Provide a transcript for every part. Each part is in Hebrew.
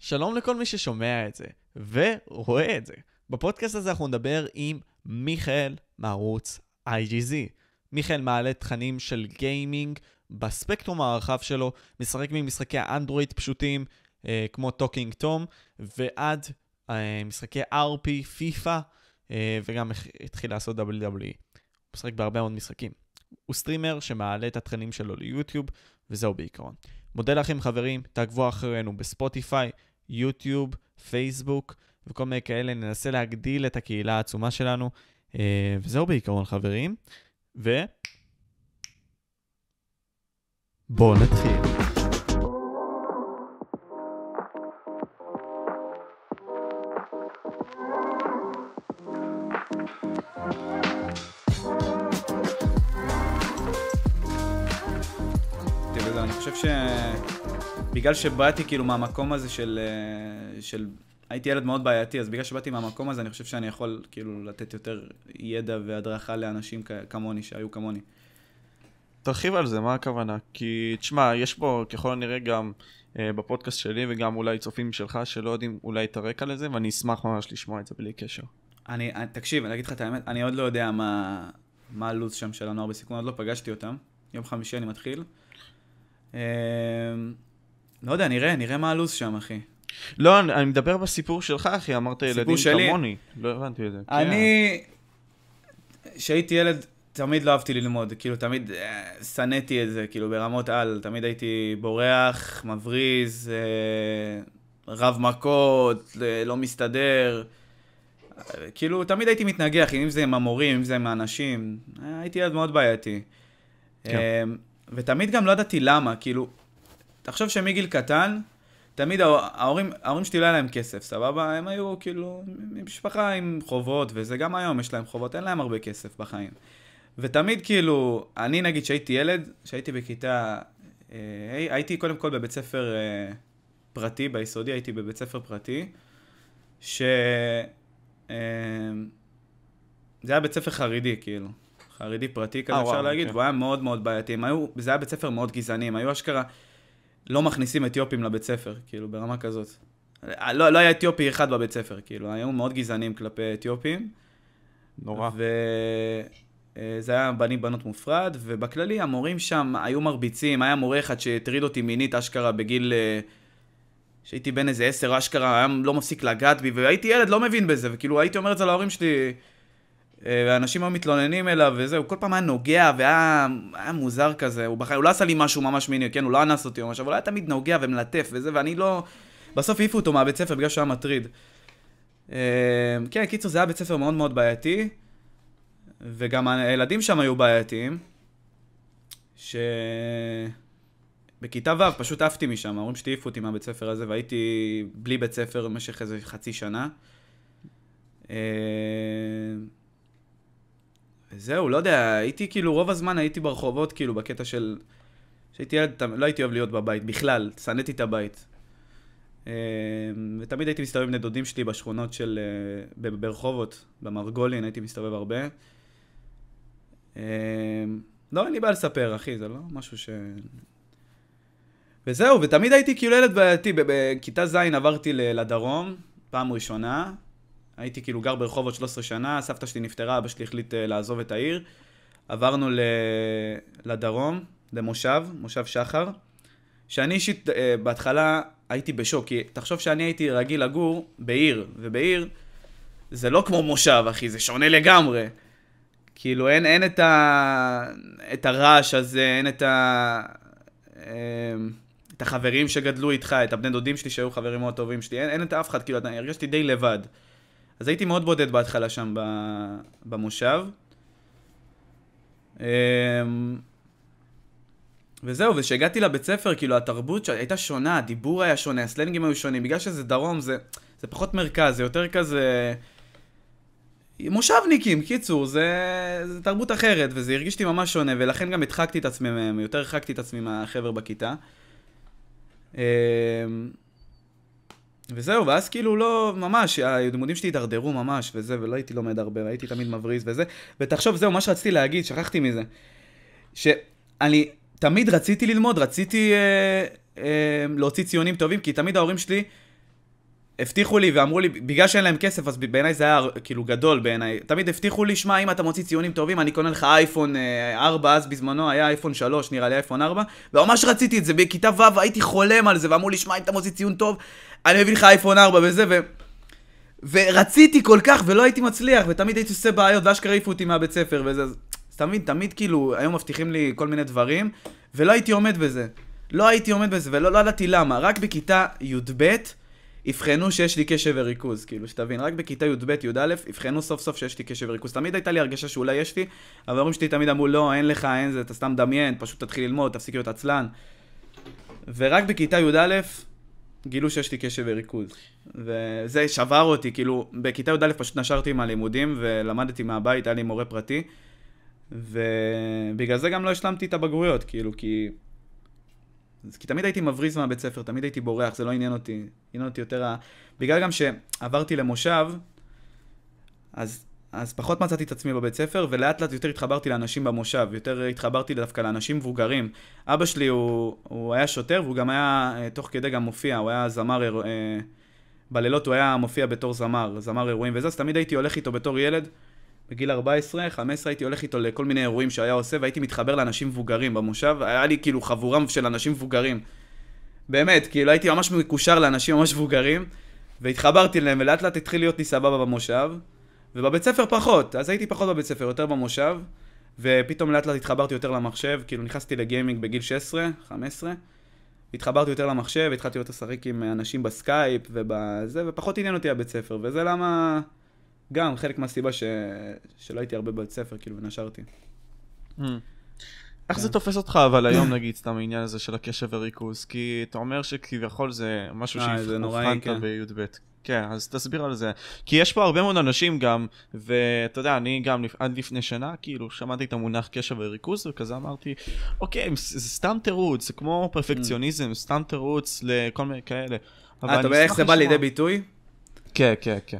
שלום לכל מי ששומע את זה ורואה את זה. בפודקאסט הזה אנחנו נדבר עם מיכאל מערוץ IGZ. מיכאל מעלה תכנים של גיימינג בספקטרום הרחב שלו, משחק ממשחקי האנדרואיד פשוטים, אה, כמו Talking Tom, ועד אה, משחקי RP, פיפא, אה, וגם התחיל לעשות WWE. הוא משחק בהרבה מאוד משחקים. הוא סטרימר שמעלה את התכנים שלו ליוטיוב, וזהו בעיקרון. מודה לכם חברים, תעקבו אחרינו בספוטיפיי, יוטיוב, פייסבוק וכל מיני כאלה, ננסה להגדיל את הקהילה העצומה שלנו. אה, וזהו בעיקרון חברים, ו... בואו נתחיל. שבגלל שבאתי כאילו מהמקום הזה של, אה, של... הייתי ילד מאוד בעייתי, אז בגלל שבאתי מהמקום הזה, אני חושב שאני יכול כאילו לתת יותר ידע והדרכה לאנשים כמוני, שהיו כמוני. תרחיב על זה, מה הכוונה? כי, תשמע, יש פה ככל הנראה גם אה, בפודקאסט שלי וגם אולי צופים שלך שלא יודעים אולי את הרקע לזה, ואני אשמח ממש לשמוע את זה בלי קשר. אני, אני תקשיב, אני אגיד לך את האמת, אני עוד לא יודע מה, מה הלו"ז שם של הנוער בסיכון, עוד לא פגשתי אותם. יום חמישי אני מתחיל. אה, לא יודע, נראה, נראה מה הלו"ז שם, אחי. לא, אני, אני מדבר בסיפור שלך, אחי, אמרת ילדים שלי. כמוני. לא הבנתי את זה. אני, כשהייתי כן. ילד, תמיד לא אהבתי ללמוד, כאילו תמיד אה, שנאתי את זה, כאילו ברמות על, תמיד הייתי בורח, מבריז, אה, רב מכות, לא מסתדר. כאילו, תמיד הייתי מתנגח, אם זה עם המורים, אם זה עם האנשים. הייתי ילד מאוד בעייתי. כן. ותמיד גם לא ידעתי למה, כאילו, תחשוב שמגיל קטן, תמיד ההורים, ההורים שלי לא היה להם כסף, סבבה? הם היו כאילו משפחה עם חובות, וזה גם היום יש להם חובות, אין להם הרבה כסף בחיים. ותמיד כאילו, אני נגיד שהייתי ילד, שהייתי בכיתה, אה, הייתי קודם כל בבית ספר אה, פרטי, ביסודי הייתי בבית ספר פרטי, ש... אה, זה היה בית ספר חרדי, כאילו. חרדי פרטי כזה, אה, אפשר להגיד, אוקיי. והוא היה מאוד מאוד בעייתי. היו, זה היה בית ספר מאוד גזעני, היו אשכרה לא מכניסים אתיופים לבית ספר, כאילו, ברמה כזאת. אה, לא, לא היה אתיופי אחד בבית ספר, כאילו, היו מאוד גזענים כלפי אתיופים. נורא. וזה אה, היה בנים בנות מופרד, ובכללי המורים שם היו מרביצים, היה מורה אחד שהטריד אותי מינית אשכרה בגיל... שהייתי בן איזה עשר אשכרה, היה לא מפסיק לגעת בי, והייתי ילד, לא מבין בזה, וכאילו הייתי אומר את זה להורים שלי, אה, ואנשים היו מתלוננים אליו וזה, הוא כל פעם היה נוגע והיה היה מוזר כזה, הוא בחיים, הוא לא עשה לי משהו ממש מיני, כן, הוא לא אנס אותי ממש, אבל הוא היה תמיד נוגע ומלטף וזה, ואני לא... בסוף העיפו אותו מהבית ספר בגלל שהוא היה מטריד. אה, כן, קיצור, זה היה בית ספר מאוד מאוד בעייתי, וגם הילדים שם היו בעייתיים, ש... בכיתה ו' פשוט עפתי משם, ההורים שלי העיפו אותי מהבית ספר הזה, והייתי בלי בית ספר במשך איזה חצי שנה. וזהו, לא יודע, הייתי כאילו, רוב הזמן הייתי ברחובות, כאילו, בקטע של... כשהייתי ילד, לא הייתי אוהב להיות בבית, בכלל, שנאתי את הבית. אה, ותמיד הייתי מסתובב עם נדודים שלי בשכונות של... אה, ברחובות, במרגולין, הייתי מסתובב הרבה. אה, לא, אין לי בעיה לספר, אחי, זה לא משהו ש... וזהו, ותמיד הייתי כאילו ילד בעייתי. בכיתה ז' עברתי לדרום, פעם ראשונה. הייתי כאילו גר ברחובות 13 שנה, סבתא שלי נפטרה, אבא שלי החליט אה, לעזוב את העיר. עברנו ל... לדרום, למושב, מושב שחר. שאני אישית, אה, בהתחלה הייתי בשוק, כי תחשוב שאני הייתי רגיל לגור בעיר, ובעיר זה לא כמו מושב, אחי, זה שונה לגמרי. כאילו, אין, אין את, ה... את הרעש הזה, אין את ה... אה, את החברים שגדלו איתך, את הבני דודים שלי שהיו חברים מאוד טובים שלי, אין, אין את אף אחד, כאילו, הרגשתי די לבד. אז הייתי מאוד בודד בהתחלה שם במושב. אמ, וזהו, וכשהגעתי לבית ספר, כאילו התרבות הייתה שונה, הדיבור היה שונה, הסלנגים היו שונים, בגלל שזה דרום, זה, זה פחות מרכז, זה יותר כזה... מושבניקים, קיצור, זה, זה תרבות אחרת, וזה הרגיש לי ממש שונה, ולכן גם הדחקתי את עצמי מהם, יותר הרחקתי את עצמי מהחבר'ה בכיתה. וזהו, ואז כאילו לא, ממש, הלימודים שלי הידרדרו ממש, וזה, ולא הייתי לומד הרבה, הייתי תמיד מבריז וזה. ותחשוב, זהו, מה שרציתי להגיד, שכחתי מזה. שאני תמיד רציתי ללמוד, רציתי אה, אה, להוציא ציונים טובים, כי תמיד ההורים שלי הבטיחו לי ואמרו לי, בגלל שאין להם כסף, אז בעיניי זה היה כאילו גדול בעיניי. תמיד הבטיחו לי, שמע, אם אתה מוציא ציונים טובים, אני קונה לך אייפון 4, אז בזמנו היה אייפון 3, נראה לי אייפון 4, וממש רציתי את זה, בכיתה ו' הייתי חולם על זה, ואמרו לי, שמע, אם אתה מוציא ציון טוב, אני מביא לך אייפון 4 וזה, ו... ורציתי כל כך, ולא הייתי מצליח, ותמיד הייתי עושה בעיות, ואשכרה העיפו אותי מהבית ספר וזה. אז תמיד, תמיד כאילו, היו מבטיחים לי כל מיני דברים, ולא הייתי עומד בזה. לא הייתי עומד בזה, ולא לא ידעתי למה. רק בכיתה י"ב אבחנו שיש לי קשב וריכוז, כאילו, שתבין. רק בכיתה י"ב, י"א, אבחנו סוף סוף שיש לי קשב וריכוז. תמיד הייתה לי הרגשה שאולי יש לי, אבל ההורים שלי תמיד אמרו, לא, אין לך, אין זה, אתה סתם דמיין, פשוט תתחיל ללמוד, תפסיק להיות עצלן. ורק בכיתה י"א, גילו שיש לי קשב וריכוז. וזה שבר אותי, כאילו, בכיתה י"א פשוט נשרתי מהלימודים ולמדתי מהבית, היה לי מורה פרטי. ובגלל זה גם לא השלמתי את הבגרויות, כאילו, כי... כי תמיד הייתי מבריז מהבית ספר, תמיד הייתי בורח, זה לא עניין אותי. עניין אותי יותר ה... בגלל גם שעברתי למושב, אז, אז פחות מצאתי את עצמי בבית ספר, ולאט לאט יותר התחברתי לאנשים במושב, יותר התחברתי דווקא לאנשים מבוגרים. אבא שלי הוא, הוא היה שוטר, והוא גם היה, אה, תוך כדי גם מופיע, הוא היה זמר, אה, בלילות הוא היה מופיע בתור זמר, זמר אירועים וזה, אז תמיד הייתי הולך איתו בתור ילד. בגיל 14, 15 הייתי הולך איתו לכל מיני אירועים שהיה עושה, והייתי מתחבר לאנשים מבוגרים במושב, היה לי כאילו חבורה של אנשים מבוגרים. באמת, כאילו הייתי ממש מקושר לאנשים ממש מבוגרים, והתחברתי אליהם, ולאט לאט התחיל להיות לי סבבה במושב, ובבית ספר פחות, אז הייתי פחות בבית ספר, יותר במושב, ופתאום לאט לאט התחברתי יותר למחשב, כאילו נכנסתי לגיימינג בגיל 16, 15, התחברתי יותר למחשב, התחלתי להיות לשחק עם אנשים בסקייפ ובזה, ופחות עניין אותי הבית ספר, וזה למה... גם חלק מהסיבה ש... שלא הייתי הרבה בבית ספר, כאילו, ונשרתי. Mm. איך זה כן. תופס אותך אבל היום נגיד סתם העניין הזה של הקשב וריכוז? כי אתה אומר שכביכול זה משהו אה, שהבחנת כן. בי"ב. כן, אז תסביר על זה. כי יש פה הרבה מאוד אנשים גם, ואתה יודע, אני גם עד לפני שנה, כאילו, שמעתי את המונח קשב וריכוז, וכזה אמרתי, אוקיי, זה סתם תירוץ, זה כמו פרפקציוניזם, סתם תירוץ לכל מיני כאלה. אה, אתה אומר איך זה בא לידי ביטוי? כן, כן, כן.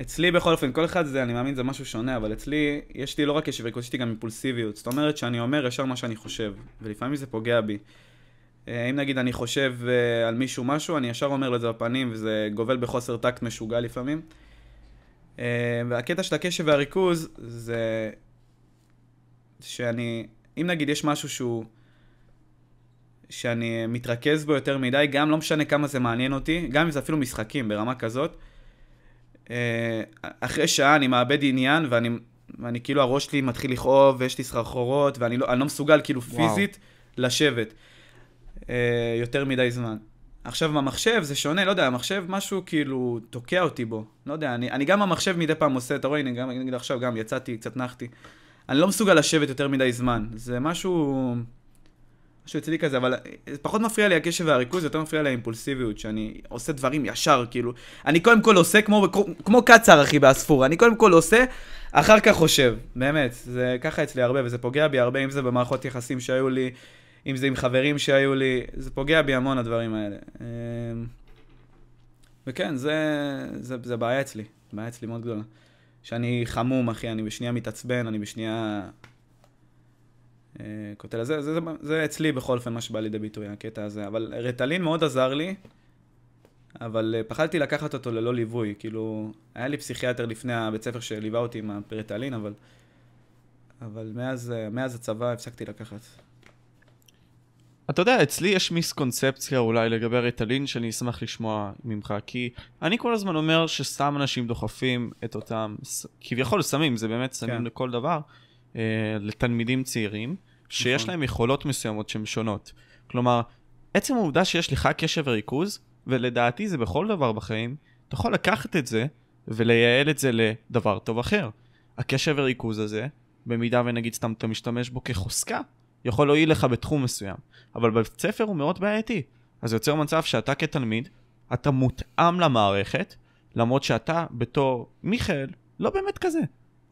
אצלי בכל אופן, כל אחד זה, אני מאמין, זה משהו שונה, אבל אצלי, יש לי לא רק קשב וריכוז, יש לי גם אימפולסיביות. זאת אומרת שאני אומר ישר מה שאני חושב, ולפעמים זה פוגע בי. אה, אם נגיד אני חושב אה, על מישהו משהו, אני ישר אומר לו את זה בפנים, וזה גובל בחוסר טקט משוגע לפעמים. אה, והקטע של הקשב והריכוז זה שאני, אם נגיד יש משהו שהוא, שאני מתרכז בו יותר מדי, גם לא משנה כמה זה מעניין אותי, גם אם זה אפילו משחקים ברמה כזאת, אחרי שעה אני מאבד עניין, ואני, ואני כאילו, הראש שלי מתחיל לכאוב, ויש לי סחרחורות, ואני לא, לא מסוגל כאילו וואו. פיזית לשבת יותר מדי זמן. עכשיו במחשב זה שונה, לא יודע, המחשב משהו כאילו תוקע אותי בו. לא יודע, אני, אני גם המחשב מדי פעם עושה, אתה רואה, הנה, גם, נגיד עכשיו גם יצאתי, קצת נחתי. אני לא מסוגל לשבת יותר מדי זמן. זה משהו... משהו אצלי כזה, אבל פחות מפריע לי הקשב והריכוז, יותר מפריע לי האימפולסיביות, שאני עושה דברים ישר, כאילו. אני קודם כל עושה כמו, כמו קצר, אחי, באספור. אני קודם כל עושה, אחר כך חושב. באמת, זה ככה אצלי הרבה, וזה פוגע בי הרבה, אם זה במערכות יחסים שהיו לי, אם זה עם חברים שהיו לי, זה פוגע בי המון הדברים האלה. אמ, וכן, זה, זה, זה בעיה אצלי, בעיה אצלי מאוד גדולה. שאני חמום, אחי, אני בשנייה מתעצבן, אני בשנייה קוטל. זה, זה, זה, זה אצלי בכל אופן מה שבא לידי ביטוי, הקטע הזה. אבל רטלין מאוד עזר לי, אבל אה, פחדתי לקחת אותו ללא ליווי. כאילו, היה לי פסיכיאטר לפני הבית ספר שליווה אותי עם הפרטלין, אבל, אבל מאז, אה, מאז הצבא הפסקתי לקחת. אתה יודע, אצלי יש מיסקונספציה אולי לגבי רטלין שאני אשמח לשמוע ממך, כי אני כל הזמן אומר שסתם אנשים דוחפים את אותם, כביכול סמים, זה באמת סמים כן. לכל דבר, אה, לתלמידים צעירים. שיש נכון. להם יכולות מסוימות שהן שונות. כלומר, עצם העובדה שיש לך קשב וריכוז, ולדעתי זה בכל דבר בחיים, אתה יכול לקחת את זה ולייעל את זה לדבר טוב אחר. הקשב וריכוז הזה, במידה ונגיד סתם אתה משתמש בו כחוזקה, יכול להועיל לך בתחום מסוים. אבל בבית ספר הוא מאוד בעייתי. אז זה יוצר מצב שאתה כתלמיד, אתה מותאם למערכת, למרות שאתה בתור מיכאל לא באמת כזה.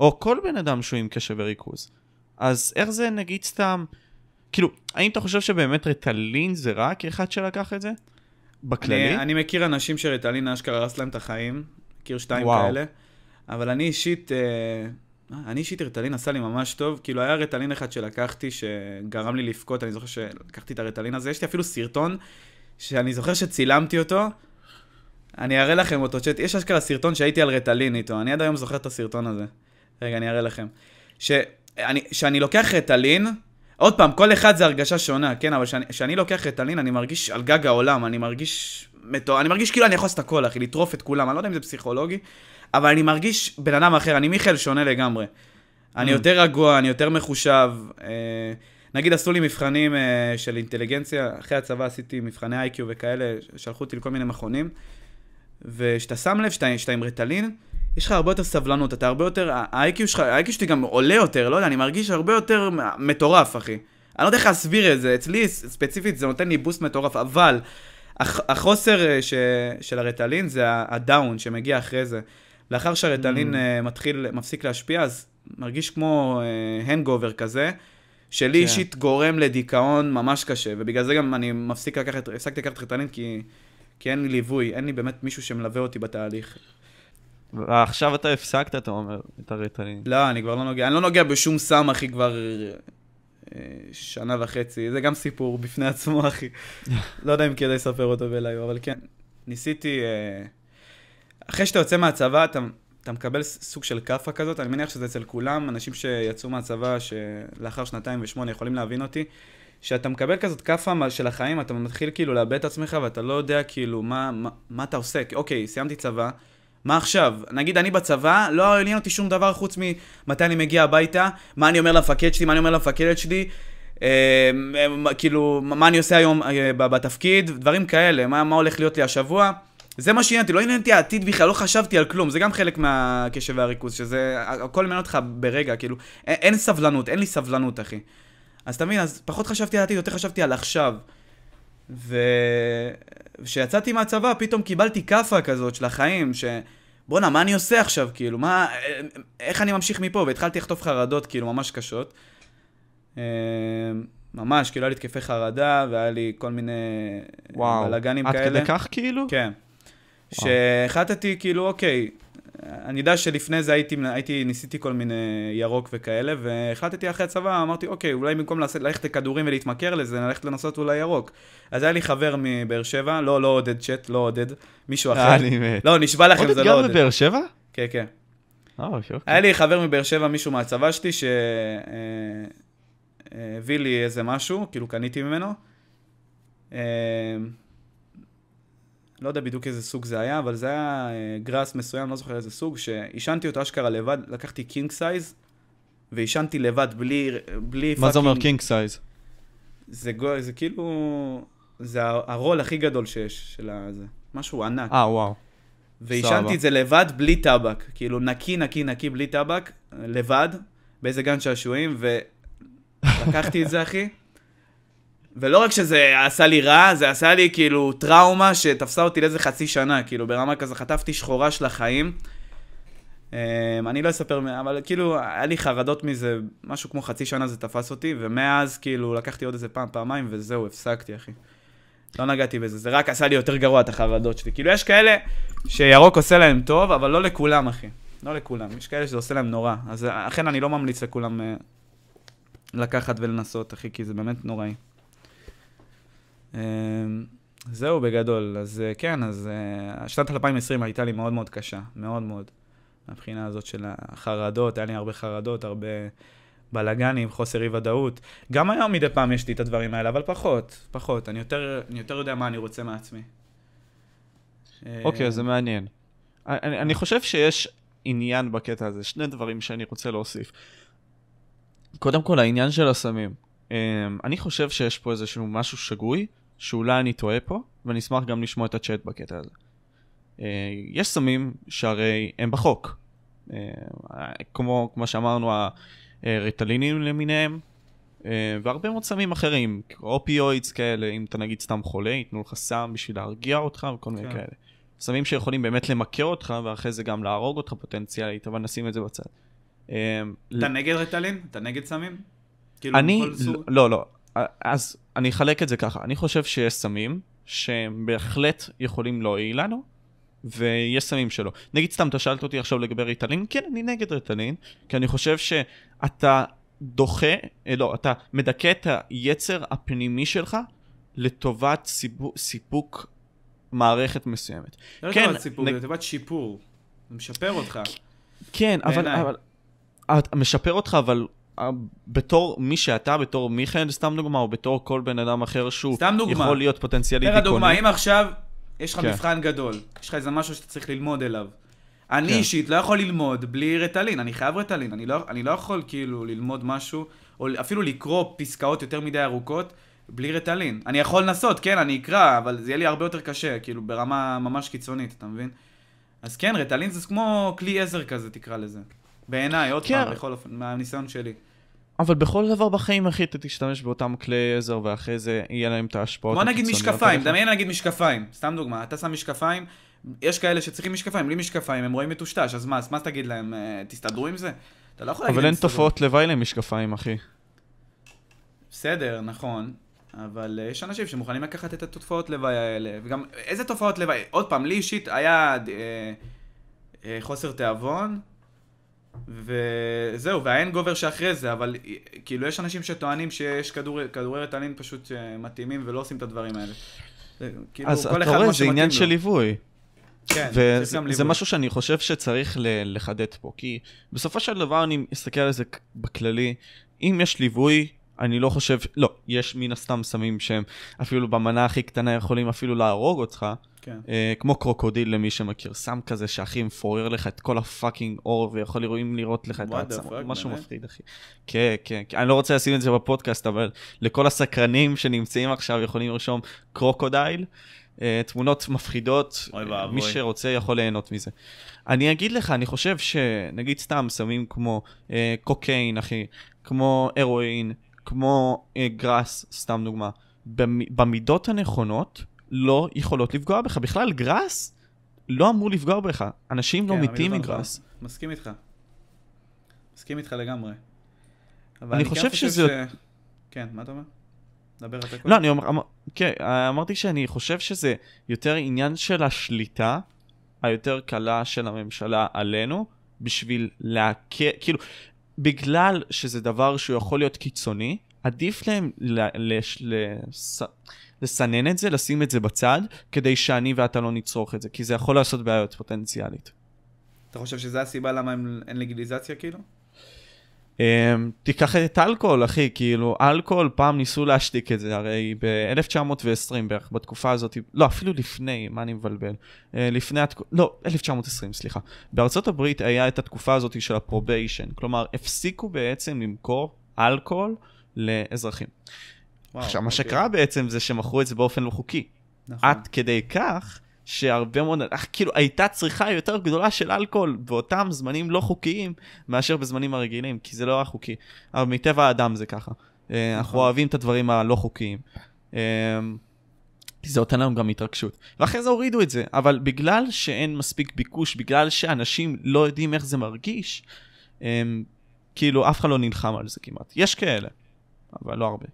או כל בן אדם שהוא עם קשב וריכוז. אז איך זה נגיד סתם, כאילו, האם אתה חושב שבאמת רטלין זה רע כאחד שלקח את זה? בכללי? אני, אני מכיר אנשים שרטלין אשכרה הרס להם את החיים, מכיר שתיים וואו. כאלה, אבל אני אישית, אה, אני אישית רטלין עשה לי ממש טוב, כאילו היה רטלין אחד שלקחתי שגרם לי לבכות, אני זוכר שלקחתי את הרטלין הזה, יש לי אפילו סרטון שאני זוכר שצילמתי אותו, אני אראה לכם אותו צ'אט, יש אשכרה סרטון שהייתי על רטלין איתו, אני עד היום זוכר את הסרטון הזה. רגע, אני אראה לכם. שאני לוקח רטלין, עוד פעם, כל אחד זה הרגשה שונה, כן, אבל כשאני לוקח רטלין, אני מרגיש על גג העולם, אני מרגיש... מטור... אני מרגיש כאילו אני יכול לעשות הכל, אחי, לטרוף את כולם, אני לא יודע אם זה פסיכולוגי, אבל אני מרגיש בן אדם אחר, אני מיכאל שונה לגמרי. אני mm. יותר רגוע, אני יותר מחושב. אה, נגיד עשו לי מבחנים אה, של אינטליגנציה, אחרי הצבא עשיתי מבחני איי-קיו וכאלה, שלחו אותי לכל מיני מכונים, וכשאתה שם לב שאתה עם רטלין, יש לך הרבה יותר סבלנות, אתה הרבה יותר, ה-IQ שלך, ה-IQ שלי גם עולה יותר, לא יודע, אני מרגיש הרבה יותר מטורף, אחי. אני לא יודע איך להסביר את זה, אצלי ספציפית זה נותן לי בוסט מטורף, אבל החוסר אה, ש, של הרטלין זה הדאון שמגיע אחרי זה. לאחר שהרטלין mm. אה, מתחיל, מפסיק להשפיע, אז מרגיש כמו הנגובר uh, כזה, שלי כן. אישית גורם לדיכאון ממש קשה, ובגלל זה גם אני מפסיק לקחת, הפסקתי לקחת רטלין כי, כי אין לי ליווי, אין לי באמת מישהו שמלווה אותי בתהליך. ועכשיו אתה הפסקת, אתה אומר, את הרטלין. לא, אני כבר לא נוגע, אני לא נוגע בשום סם, אחי, כבר אה, שנה וחצי. זה גם סיפור בפני עצמו, אחי. לא יודע אם כדאי לספר אותו בלילה, אבל כן, ניסיתי... אה, אחרי שאתה יוצא מהצבא, אתה, אתה מקבל סוג של כאפה כזאת, אני מניח שזה אצל כולם, אנשים שיצאו מהצבא, שלאחר שנתיים ושמונה יכולים להבין אותי, שאתה מקבל כזאת כאפה של החיים, אתה מתחיל כאילו לאבד את עצמך ואתה לא יודע כאילו מה, מה, מה אתה עושה. אוקיי, סיימתי צבא, מה עכשיו? נגיד אני בצבא, לא עניין אותי שום דבר חוץ ממתי אני מגיע הביתה, מה אני אומר למפקד שלי, מה אני אומר למפקדת שלי, אה, כאילו, מה אני עושה היום אה, בתפקיד, דברים כאלה, מה הולך להיות לי השבוע. זה מה שעניין אותי, לא עניין אותי העתיד בכלל, לא חשבתי על כלום, זה גם חלק מהקשב והריכוז, שזה, הכל מעניין אותך ברגע, כאילו, אין, אין סבלנות, אין לי סבלנות, אחי. אז אתה מבין, אז פחות חשבתי על העתיד, יותר חשבתי על עכשיו. וכשיצאתי מהצבא, פתאום קיבלתי כאפה כזאת של החיים, ש... בואנה, מה אני עושה עכשיו, כאילו, מה... איך אני ממשיך מפה? והתחלתי לכתוב חרדות, כאילו, ממש קשות. אה, ממש, כאילו, היה לי התקפי חרדה, והיה לי כל מיני בלאגנים כאלה. וואו, עד כדי כך, כאילו? כן. שהחלטתי, כאילו, אוקיי, אני יודע שלפני זה הייתי, הייתי, ניסיתי כל מיני ירוק וכאלה, והחלטתי אחרי הצבא, אמרתי, אוקיי, אולי במקום ללכת לכדורים ולהתמכר לזה, נלכת לנסות אולי ירוק. אז היה לי חבר מבאר שבע, לא, לא עודד צ'אט, לא עודד, מישהו אחר. אני מת. לא, נשבע לכם, זה לא עודד. עודד גר בבאר שבע? כן, כן. אה, אוקיי. היה לי חבר מבאר שבע, מישהו מהצבא שלי, שהביא אה, לי איזה משהו, כאילו קניתי ממנו. לא יודע בדיוק איזה סוג זה היה, אבל זה היה אה, גראס מסוים, לא זוכר איזה סוג, שעישנתי אותו אשכרה לבד, לקחתי king size, ועישנתי לבד בלי, בלי מה fucking... זה אומר king size? זה, גו, זה כאילו, זה הרול הכי גדול שיש, של הזה, משהו ענק. אה, וואו. ועישנתי את זה לבד, בלי טבק, כאילו נקי, נקי, נקי, בלי טבק, לבד, באיזה גן שעשועים, ולקחתי את זה, אחי. ולא רק שזה עשה לי רע, זה עשה לי כאילו טראומה שתפסה אותי לאיזה חצי שנה, כאילו ברמה כזה חטפתי שחורה של החיים. אמ, אני לא אספר, אבל כאילו היה לי חרדות מזה, משהו כמו חצי שנה זה תפס אותי, ומאז כאילו לקחתי עוד איזה פעם, פעמיים, וזהו, הפסקתי, אחי. לא נגעתי בזה, זה רק עשה לי יותר גרוע את החרדות שלי. כאילו יש כאלה שירוק עושה להם טוב, אבל לא לכולם, אחי. לא לכולם, יש כאלה שזה עושה להם נורא. אז אכן אני לא ממליץ לכולם אה, לקחת ולנסות, אחי, כי זה באמת נוראי. אמ, זהו בגדול, אז אה, כן, אז אה, שנת 2020 הייתה לי מאוד מאוד קשה, מאוד מאוד, מהבחינה הזאת של החרדות, היה לי הרבה חרדות, הרבה בלאגנים, חוסר אי ודאות. גם היום מדי פעם יש לי את הדברים האלה, אבל פחות, פחות, אני יותר, אני יותר יודע מה אני רוצה מעצמי. אוקיי, okay, זה מעניין. אני, אני חושב שיש עניין בקטע הזה, שני דברים שאני רוצה להוסיף. קודם כל, העניין של הסמים. Um, אני חושב שיש פה איזשהו משהו שגוי, שאולי אני טועה פה, ואני אשמח גם לשמוע את הצ'אט בקטע הזה. Uh, יש סמים שהרי הם בחוק. Uh, כמו, כמו שאמרנו, הריטלינים למיניהם, uh, והרבה מאוד סמים אחרים, אופיואידס כאלה, אם אתה נגיד סתם חולה, ייתנו לך סם בשביל להרגיע אותך וכל מיני כן. כאלה. סמים שיכולים באמת למכר אותך, ואחרי זה גם להרוג אותך פוטנציאלית, אבל נשים את זה בצד. אתה נגד ריטלין? אתה נגד סמים? כאילו, אני, לא, לא, אז אני אחלק את זה ככה, אני חושב שיש סמים שהם בהחלט יכולים להועיל לנו, ויש סמים שלא. נגיד סתם, אתה שאלת אותי עכשיו לגבי ריטלין, כן, אני נגד ריטלין, כי אני חושב שאתה דוחה, אה, לא, אתה מדכא את היצר הפנימי שלך לטובת סיפוק, סיפוק מערכת מסוימת. לא כן, לטובת סיפור, נ- זה לטובת שיפור. זה משפר אותך. כן, אבל. אבל את משפר אותך, אבל אה, בתור מי שאתה, בתור מיכאל, סתם דוגמה, או בתור כל בן אדם אחר שהוא סתם דוגמה. יכול להיות פוטנציאלי תראה דוגמה, דיכאוני. אם עכשיו יש לך כן. מבחן גדול, יש לך איזה משהו שאתה צריך ללמוד אליו. אני כן. אישית לא יכול ללמוד בלי רטלין, אני חייב רטלין, אני לא, אני לא יכול כאילו ללמוד משהו, או אפילו לקרוא פסקאות יותר מדי ארוכות, בלי רטלין. אני יכול לנסות, כן, אני אקרא, אבל זה יהיה לי הרבה יותר קשה, כאילו ברמה ממש קיצונית, אתה מבין? אז כן, רטלין זה כמו כלי עזר כזה, תקרא לזה. בעיניי, עוד כן. פעם, בכל אופן, מהניסיון שלי. אבל בכל דבר בחיים, אחי, אתה תשתמש באותם כלי עזר, ואחרי זה יהיה להם את ההשפעות בוא נגיד משקפיים. דמיין נגיד משקפיים, סתם דוגמה, אתה שם משקפיים, יש כאלה שצריכים משקפיים, בלי משקפיים, הם רואים מטושטש, אז מה, אז מה תגיד להם, אה, תסתדרו עם זה? אתה לא יכול להגיד אבל אין. תופעות לוואי למשקפיים, אחי. בסדר, נכון, אבל אה, יש אנשים שמוכנים לקחת את התופעות לוואי האלה, וגם, איזה תופעות לוואי? עוד פעם, לי אישית היה אה, אה, חוסר תיאבון, וזהו, והאין גובר שאחרי זה, אבל כאילו יש אנשים שטוענים שיש כדור, כדורי רטלין פשוט אה, מתאימים ולא עושים את הדברים האלה. זה, כאילו, אז אתה רואה, זה עניין. של ליווי. כן, וזה ליווי. משהו שאני חושב שצריך לחדד פה, כי בסופו של דבר אני מסתכל על זה בכללי, אם יש ליווי, אני לא חושב, לא, יש מן הסתם סמים שהם אפילו במנה הכי קטנה יכולים אפילו להרוג אותך, כן. אה, כמו קרוקודיל למי שמכיר, סם כזה שהכי מפורר לך את כל הפאקינג אור ויכול לראות, לראות לך את העצמות, משהו באמת? מפחיד אחי. כן, כן, כן, אני לא רוצה לשים את זה בפודקאסט, אבל לכל הסקרנים שנמצאים עכשיו יכולים לרשום קרוקודייל, אה, תמונות מפחידות, אוי ואבוי. מי שרוצה יכול ליהנות מזה. אני אגיד לך, אני חושב שנגיד סתם סמים כמו אה, קוקיין, אחי, כמו הרואין, כמו אה, גראס, סתם דוגמה, במ- במידות הנכונות לא יכולות לפגוע בך. בכלל, גראס לא אמור לפגוע בך. אנשים לא כן, מתים המידות מגראס. מסכים איתך. מסכים איתך לגמרי. אבל אני כן חושב שזה- ש... כן, מה אתה אומר? דבר אתה לא, אני אומר, אמר, כן, אמרתי שאני חושב שזה יותר עניין של השליטה היותר קלה של הממשלה עלינו, בשביל להקל, כאילו, בגלל שזה דבר שהוא יכול להיות קיצוני, עדיף להם ל- לש- לס- לסנן את זה, לשים את זה בצד, כדי שאני ואתה לא נצרוך את זה, כי זה יכול לעשות בעיות פוטנציאלית. אתה חושב שזו הסיבה למה הם- אין לגליזציה כאילו? אממ, תיקח את אלכוהול, אחי, כאילו, אלכוהול, פעם ניסו להשתיק את זה, הרי ב-1920 בערך, בתקופה הזאת, לא, אפילו לפני, מה אני מבלבל? אה, לפני, התק... לא, 1920, סליחה. בארצות הברית היה את התקופה הזאת של ה prohibition, כלומר, הפסיקו בעצם למכור אלכוהול לאזרחים. וואו, עכשיו, מה. שקרה בעצם זה שמכרו את זה באופן לא חוקי. נכון. עד כדי כך שהרבה מאוד, אך, כאילו הייתה צריכה יותר גדולה של אלכוהול באותם זמנים לא חוקיים מאשר בזמנים הרגילים, כי זה לא היה חוקי. אבל מטבע האדם זה ככה. אה, אנחנו נכון. אוהבים את הדברים הלא חוקיים. אה, כי זה נותן לנו גם התרגשות. ואחרי זה הורידו את זה, אבל בגלל שאין מספיק ביקוש, בגלל שאנשים לא יודעים איך זה מרגיש, אה, כאילו אף אחד לא נלחם על זה כמעט. יש כאלה, אבל לא הרבה.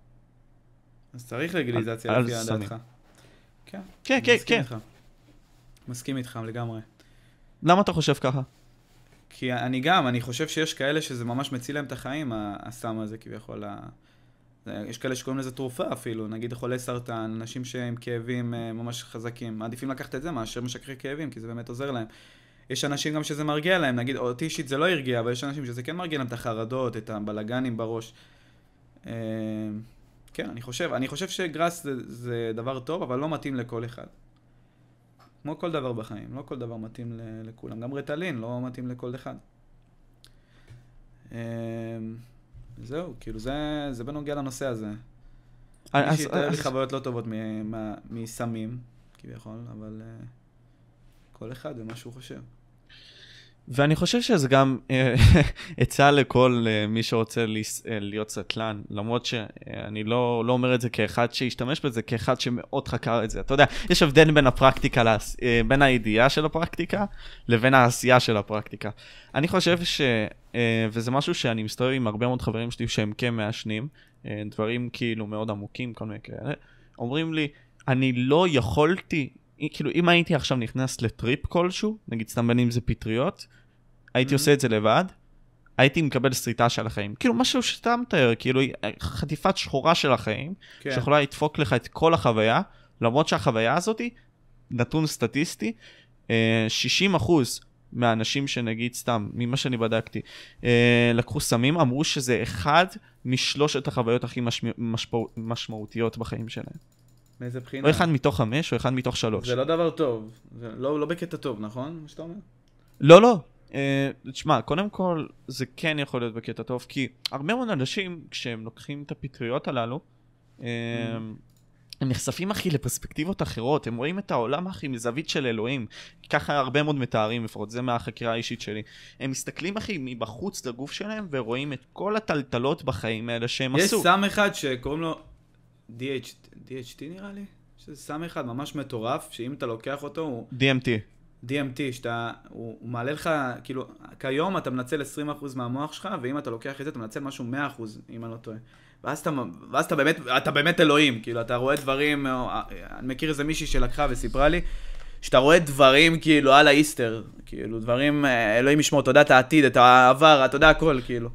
אז צריך לגיליזציה על לפי סמים. דעתך. כן. כן, כן, מסכים כן. איתך. מסכים איתך לגמרי. למה אתה חושב ככה? כי אני גם, אני חושב שיש כאלה שזה ממש מציל להם את החיים, הסם הזה כביכול. ה- יש כאלה שקוראים לזה תרופה אפילו, נגיד חולי סרטן, אנשים שהם כאבים אה, ממש חזקים, מעדיפים לקחת את זה מאשר משככי כאבים, כי זה באמת עוזר להם. יש אנשים גם שזה מרגיע להם, נגיד, אותי אישית זה לא הרגיע, אבל יש אנשים שזה כן מרגיע להם את החרדות, את הבלגנים בראש. אה, כן, אני חושב, אני חושב שגראס זה, זה דבר טוב, אבל לא מתאים לכל אחד. כמו כל דבר בחיים, לא כל דבר מתאים לכולם. גם רטלין לא מתאים לכל אחד. אה, זהו, כאילו זה, זה בנוגע לנושא הזה. אני אישית, היו לי חוויות לא טובות מסמים, כביכול, אבל אה, כל אחד ומה שהוא חושב. ואני חושב שזה גם אה, עצה לכל אה, מי שרוצה אה, להיות סטלן, למרות שאני לא, לא אומר את זה כאחד שהשתמש בזה, כאחד שמאוד חקר את זה. אתה יודע, יש הבדל בין הפרקטיקה, בין הידיעה של הפרקטיקה לבין העשייה של הפרקטיקה. אני חושב ש... וזה משהו שאני מסתובב עם הרבה מאוד חברים שלי שהם כן מעשנים, דברים כאילו מאוד עמוקים, כל מיני כאלה, אומרים לי, אני לא יכולתי, כאילו אם הייתי עכשיו נכנס לטריפ כלשהו, נגיד סתם בין אם זה פטריות, הייתי Mhm. עושה את זה לבד, הייתי מקבל שריטה של החיים. כאילו משהו שאתה מתאר, כאילו חטיפת שחורה של החיים, כן, שיכולה לדפוק לך את כל החוויה, למרות שהחוויה הזאת נתון סטטיסטי, אה, 60 אחוז מהאנשים שנגיד סתם, ממה שאני בדקתי, אה, לקחו סמים, אמרו שזה אחד משלושת החוויות הכי משמע, משפע, משמעותיות בחיים שלהם. מאיזה בחינה? או אחד מתוך חמש או אחד מתוך שלוש. זה לא דבר טוב. זה לא, לא בקטע טוב, נכון? מה שאתה אומר? לא, לא. אה, תשמע, קודם כל, זה כן יכול להיות בקטע טוב, כי הרבה מאוד אנשים, כשהם לוקחים את הפטריות הללו, אה, הם נחשפים, אחי, לפרספקטיבות אחרות, הם רואים את העולם, אחי, מזווית של אלוהים. ככה הרבה מאוד מתארים, לפחות, זה מהחקירה האישית שלי. הם מסתכלים, אחי, מבחוץ לגוף שלהם, ורואים את כל הטלטלות בחיים האלה שהם יש עשו. סם אחד שקוראים לו DH, DHT נראה לי? יש איזה סם אחד ממש מטורף, שאם אתה לוקח אותו, הוא DMT. DMT, שאתה, הוא, הוא מעלה לך, כאילו, כיום אתה מנצל 20% מהמוח שלך, ואם אתה לוקח את זה, אתה מנצל משהו 100%, אם אני לא טועה. ואז אתה, ואז אתה באמת, אתה באמת אלוהים, כאילו, אתה רואה דברים, או, אני מכיר איזה מישהי שלקחה וסיפרה לי, שאתה רואה דברים, כאילו, על האיסטר, כאילו, דברים, אה, אלוהים ישמור, אתה יודע את העתיד, את העבר, אתה יודע הכל, כאילו.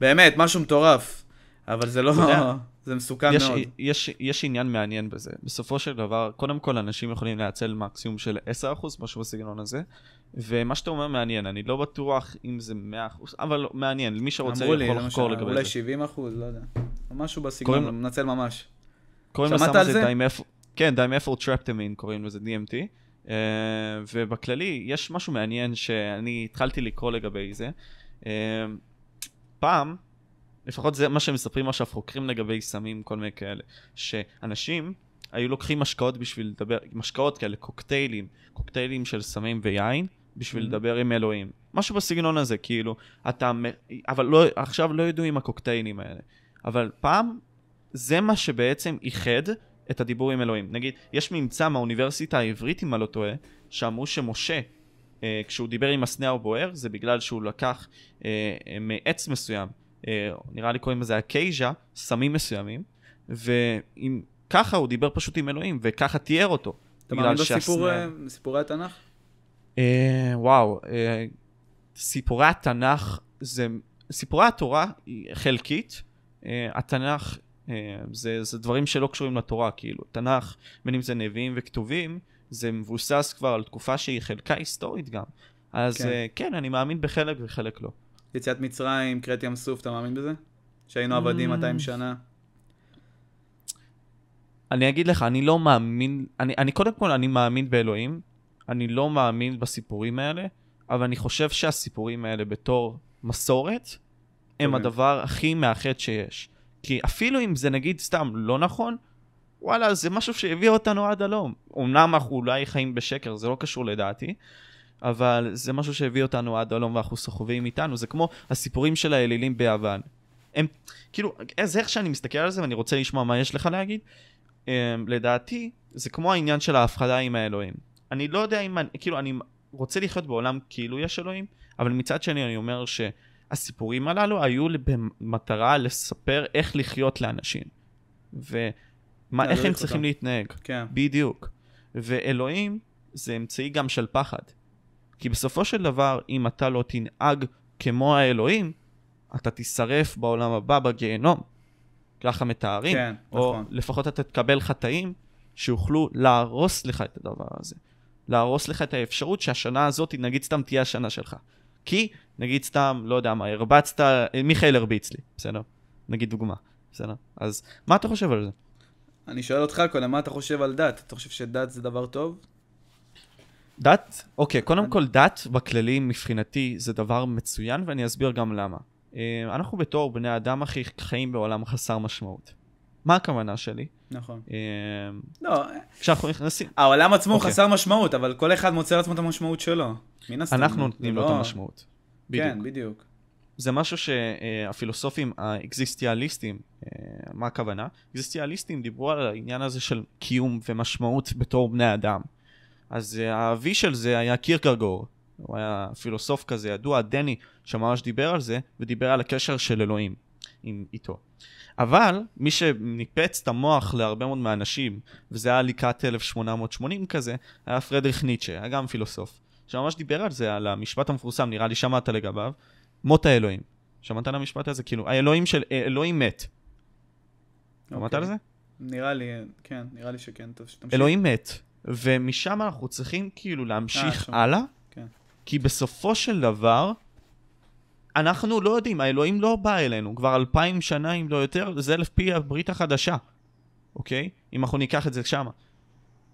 באמת, משהו מטורף. אבל זה לא, אתה יודע, זה מסוכן יש, מאוד. יש, יש עניין מעניין בזה. בסופו של דבר, קודם כל אנשים יכולים להצל מקסימום של 10%, משהו בסגנון הזה, ומה שאתה אומר מעניין, אני לא בטוח אם זה 100%, אבל מעניין, מי שרוצה לי, יכול למשל, לחקור לגבי אולי זה. 70 אחוז, לא יודע. משהו בסגנון, קוראים- מנצל ממש. קוראים לסם הזה זה? דיימפ... כן, דיימפורטרפטמין קוראים לזה DMT, uh, ובכללי יש משהו מעניין שאני התחלתי לקרוא לגבי זה. Uh, פעם, לפחות זה מה שמספרים עכשיו חוקרים לגבי סמים, כל מיני כאלה, שאנשים היו לוקחים משקאות בשביל לדבר, משקאות כאלה, קוקטיילים, קוקטיילים של סמים ויין, בשביל Mhm. לדבר עם אלוהים. משהו בסגנון הזה, כאילו, אתה, אבל לא, עכשיו לא ידעו עם הקוקטיילים האלה. אבל פעם, זה מה שבעצם איחד את הדיבור עם אלוהים. נגיד, יש ממצא מהאוניברסיטה העברית, אם אני לא טועה, שאמרו שמשה, אה, כשהוא דיבר עם הסנה הבוער, זה בגלל שהוא לקח אה, מעץ מסוים, נראה לי קוראים לזה הקייז'ה, סמים מסוימים, ואם ככה הוא דיבר פשוט עם אלוהים, וככה תיאר אותו. אתה מאמין אה, בסיפורי התנ"ך? אה, וואו, אה, סיפורי התנ"ך זה, סיפורי התורה היא חלקית, אה, התנ"ך אה, זה, זה דברים שלא קשורים לתורה, כאילו, תנ"ך, בין אם זה נביאים וכתובים, זה מבוסס כבר על תקופה שהיא חלקה היסטורית גם. אז. כן, כן אני מאמין בחלק וחלק לא. יציאת מצרים, קראת ים סוף, אתה מאמין בזה? שהיינו עבדים Mm. 200 שנה? אני אגיד לך, אני לא מאמין, אני, אני קודם כל, אני מאמין באלוהים, אני לא מאמין בסיפורים האלה, אבל אני חושב שהסיפורים האלה בתור מסורת, הם טובים. הדבר הכי מאחד שיש. כי אפילו אם זה נגיד סתם לא נכון, וואלה, זה משהו שהביא אותנו עד הלום. אמנם אנחנו אולי חיים בשקר, זה לא קשור לדעתי, אבל זה משהו שהביא אותנו עד הלום ואנחנו סוחבים איתנו. זה כמו הסיפורים של האלילים ביוון. הם, כאילו, זה איך שאני מסתכל על זה ואני רוצה לשמוע מה יש לך להגיד. Um, לדעתי, זה כמו העניין של ההפחדה עם האלוהים. אני לא יודע אם אני, כאילו, אני רוצה לחיות בעולם כאילו יש אלוהים, אבל מצד שני אני אומר שהסיפורים הללו היו במטרה לספר איך לחיות לאנשים. ומה, איך הם צריכים אותם. להתנהג. כן. בדיוק. ואלוהים זה אמצעי גם של פחד. כי בסופו של דבר, אם אתה לא תנהג כמו האלוהים, אתה תישרף בעולם הבא בגיהנום. ככה מתארים. כן, או נכון. לפחות אתה תקבל חטאים שיוכלו להרוס לך את הדבר הזה. להרוס לך את האפשרות שהשנה הזאת, נגיד סתם תהיה השנה שלך. כי, נגיד סתם, לא יודע מה, הרבצת, אה, מיכאל הרביץ לי, בסדר? נגיד דוגמה, בסדר? אז מה אתה חושב על זה? אני שואל אותך קודם, מה אתה חושב על דת? אתה חושב שדת זה דבר טוב? דת, אוקיי, קודם כל דת בכללי מבחינתי זה דבר מצוין ואני אסביר גם למה. אה, אנחנו בתור בני אדם הכי חיים בעולם חסר משמעות. מה הכוונה שלי? נכון. אה, לא, כשאנחנו נכנסים, העולם עצמו הוא אוקיי. חסר משמעות, אבל כל אחד מוצא לעצמו את המשמעות שלו. מן הסתם. אנחנו נותנים לו לא- את המשמעות. בדיוק. כן, בדיוק. זה משהו שהפילוסופים האקזיסטיאליסטים, אה, מה הכוונה? אקזיסטיאליסטים דיברו על העניין הזה של קיום ומשמעות בתור בני אדם. אז אה, האבי של זה היה קירקרגור, הוא היה פילוסוף כזה ידוע, דני, שממש דיבר על זה, ודיבר על הקשר של אלוהים עם, איתו. אבל מי שניפץ את המוח להרבה מאוד מהאנשים, וזה היה לקראת 1880 כזה, היה פרדריך ניטשה, היה גם פילוסוף, שממש דיבר על זה, על המשפט המפורסם, נראה לי שמעת לגביו, מות האלוהים. שמעת על המשפט הזה? כאילו, האלוהים של, אלוהים מת. שמעת אוקיי. על זה? נראה לי, כן, נראה לי שכן. טוב, שתמשיך. אלוהים מת. ומשם אנחנו צריכים כאילו להמשיך שם. הלאה, כן. כי בסופו של דבר, אנחנו לא יודעים, האלוהים לא בא אלינו, כבר אלפיים שנה אם לא יותר, זה לפי הברית החדשה, אוקיי? אם אנחנו ניקח את זה שמה.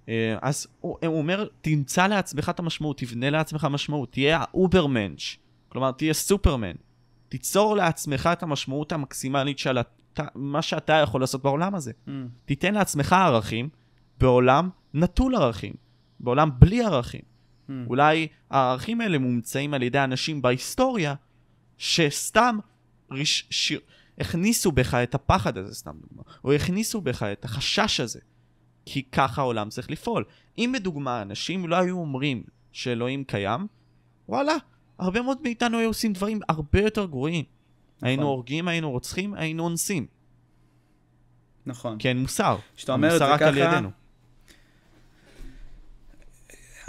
אה, אז הוא, הוא אומר, תמצא לעצמך את המשמעות, תבנה לעצמך משמעות, תהיה ה Übermensch, כלומר, תהיה סופרמן. תיצור לעצמך את המשמעות המקסימלית של הת- מה שאתה יכול לעשות בעולם הזה. ממ. תיתן לעצמך ערכים בעולם נטול ערכים, בעולם בלי ערכים. ממ. אולי הערכים האלה מומצאים על ידי אנשים בהיסטוריה שסתם ריש, שיר, הכניסו בך את הפחד הזה, סתם דוגמה, או הכניסו בך את החשש הזה, כי ככה העולם צריך לפעול. אם בדוגמה אנשים לא היו אומרים שאלוהים קיים, וואלה, הרבה מאוד מאיתנו היו עושים דברים הרבה יותר גרועים. היינו הורגים, היינו רוצחים, היינו אונסים. נכון. כי אין מוסר. כשאתה אומר את זה ככה.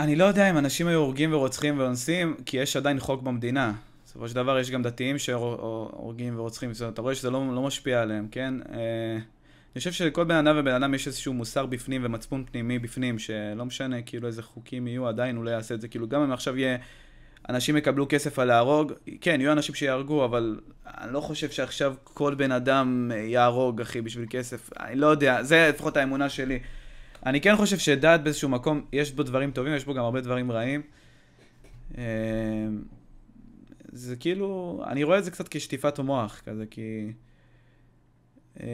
אני לא יודע אם אנשים היו הורגים ורוצחים ואונסים, כי יש עדיין חוק במדינה. בסופו של דבר יש גם דתיים שהורגים ורוצחים, זאת אומרת, אתה רואה שזה לא, לא משפיע עליהם, כן? אה, אני חושב שלכל בן אדם ובן אדם יש איזשהו מוסר בפנים ומצפון פנימי בפנים, שלא משנה כאילו איזה חוקים יהיו, עדיין הוא לא יעשה את זה. כאילו גם אם עכשיו יהיה, אנשים יקבלו כסף על להרוג, כן, יהיו אנשים שיהרגו, אבל אני לא חושב שעכשיו כל בן אדם יהרוג, אחי, בשביל כסף. אני לא יודע, זה לפחות האמונה שלי. אני כן חושב שדת באיזשהו מקום, יש בו דברים טובים, יש בו גם הרבה דברים רעים. אה, זה כאילו, אני רואה את זה קצת כשטיפת מוח, כזה, כי... אה,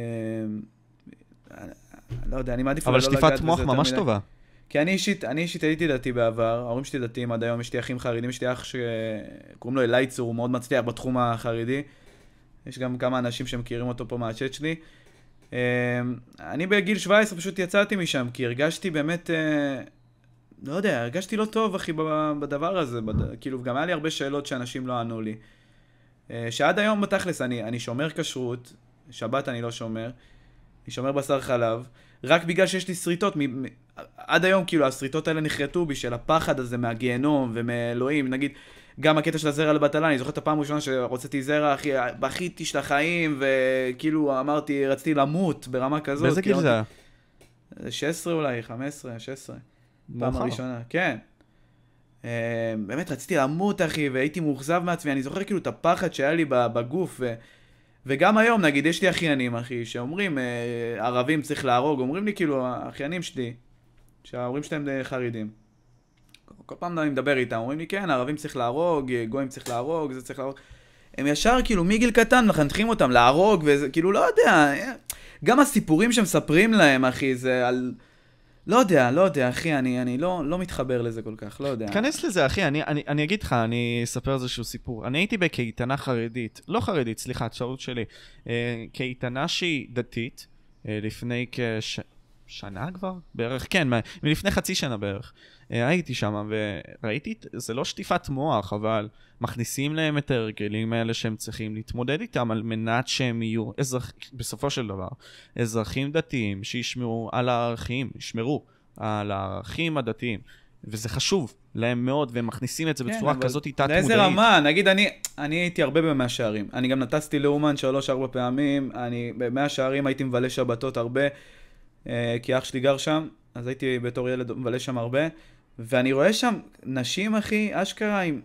לא יודע, אני מעדיף אבל לא שטיפת לגעת מוח בזה יותר ממש מדי. טובה. כי אני אישית, אני אישית הייתי דתי בעבר, ההורים שלי דתיים עד היום, יש לי אחים חרדים, יש לי אח שקוראים לו אלייצור, הוא מאוד מצליח בתחום החרדי. יש גם כמה אנשים שמכירים אותו פה מהצ'אט שלי. אה, אני בגיל 17 פשוט יצאתי משם, כי הרגשתי באמת, אה, לא יודע, הרגשתי לא טוב, אחי, בדבר הזה. בד... כאילו, גם היה לי הרבה שאלות שאנשים לא ענו לי. אה, שעד היום בתכלס, אני, אני שומר כשרות, שבת אני לא שומר, אני שומר בשר חלב, רק בגלל שיש לי שריטות, מ- עד היום כאילו השריטות האלה נחרטו בי של הפחד הזה מהגיהנום ומאלוהים, נגיד, גם הקטע של הזרע לבטלה, אני זוכר את הפעם הראשונה שהוצאתי זרע, אחי, בכיתי של החיים, וכאילו אמרתי, רציתי למות ברמה כזאת. באיזה גיל זה היה? 16 אולי, 15, 16. פעם. הראשונה, כן. אה, באמת רציתי למות, אחי, והייתי מאוכזב מעצמי. אני זוכר כאילו את הפחד שהיה לי בגוף, ו... וגם היום, נגיד, יש לי אחיינים, אחי, שאומרים, אה, ערבים צריך להרוג, אומרים לי, כאילו, האחיינים שלי, שההורים שלהם חרדים. כל פעם אני מדבר איתם, אומרים לי, כן, ערבים צריך להרוג, גויים צריך להרוג, זה צריך להרוג. הם ישר, כאילו, מגיל קטן מחנכים אותם להרוג, וזה, כאילו, לא יודע, גם הסיפורים שמספרים להם, אחי, זה על... לא יודע, לא יודע, אחי, אני, אני לא, לא מתחבר לזה כל כך, לא יודע. תיכנס לזה, אחי, אני, אני, אני אגיד לך, אני אספר איזשהו סיפור. אני הייתי בקייטנה חרדית, לא חרדית, סליחה, טעות שלי. אה, קייטנה שהיא דתית, אה, לפני כשנה כבר? בערך, כן, מלפני חצי שנה בערך. הייתי שם וראיתי, זה לא שטיפת מוח, אבל מכניסים להם את ההרגלים האלה שהם צריכים להתמודד איתם על מנת שהם יהיו, אזרח, בסופו של דבר, אזרחים דתיים שישמרו על הערכים, ישמרו על הערכים הדתיים. וזה חשוב להם מאוד, והם מכניסים את זה כן, בצורה כזאת תת-מודעית. לאיזה רמה? נגיד, אני, אני הייתי הרבה במאה שערים. אני גם נטסתי לאומן שלוש-ארבע פעמים. אני במאה שערים הייתי מבלה שבתות הרבה, אה, כי אח שלי גר שם, אז הייתי בתור ילד מבלה שם הרבה. ואני רואה שם נשים, אחי, אשכרה עם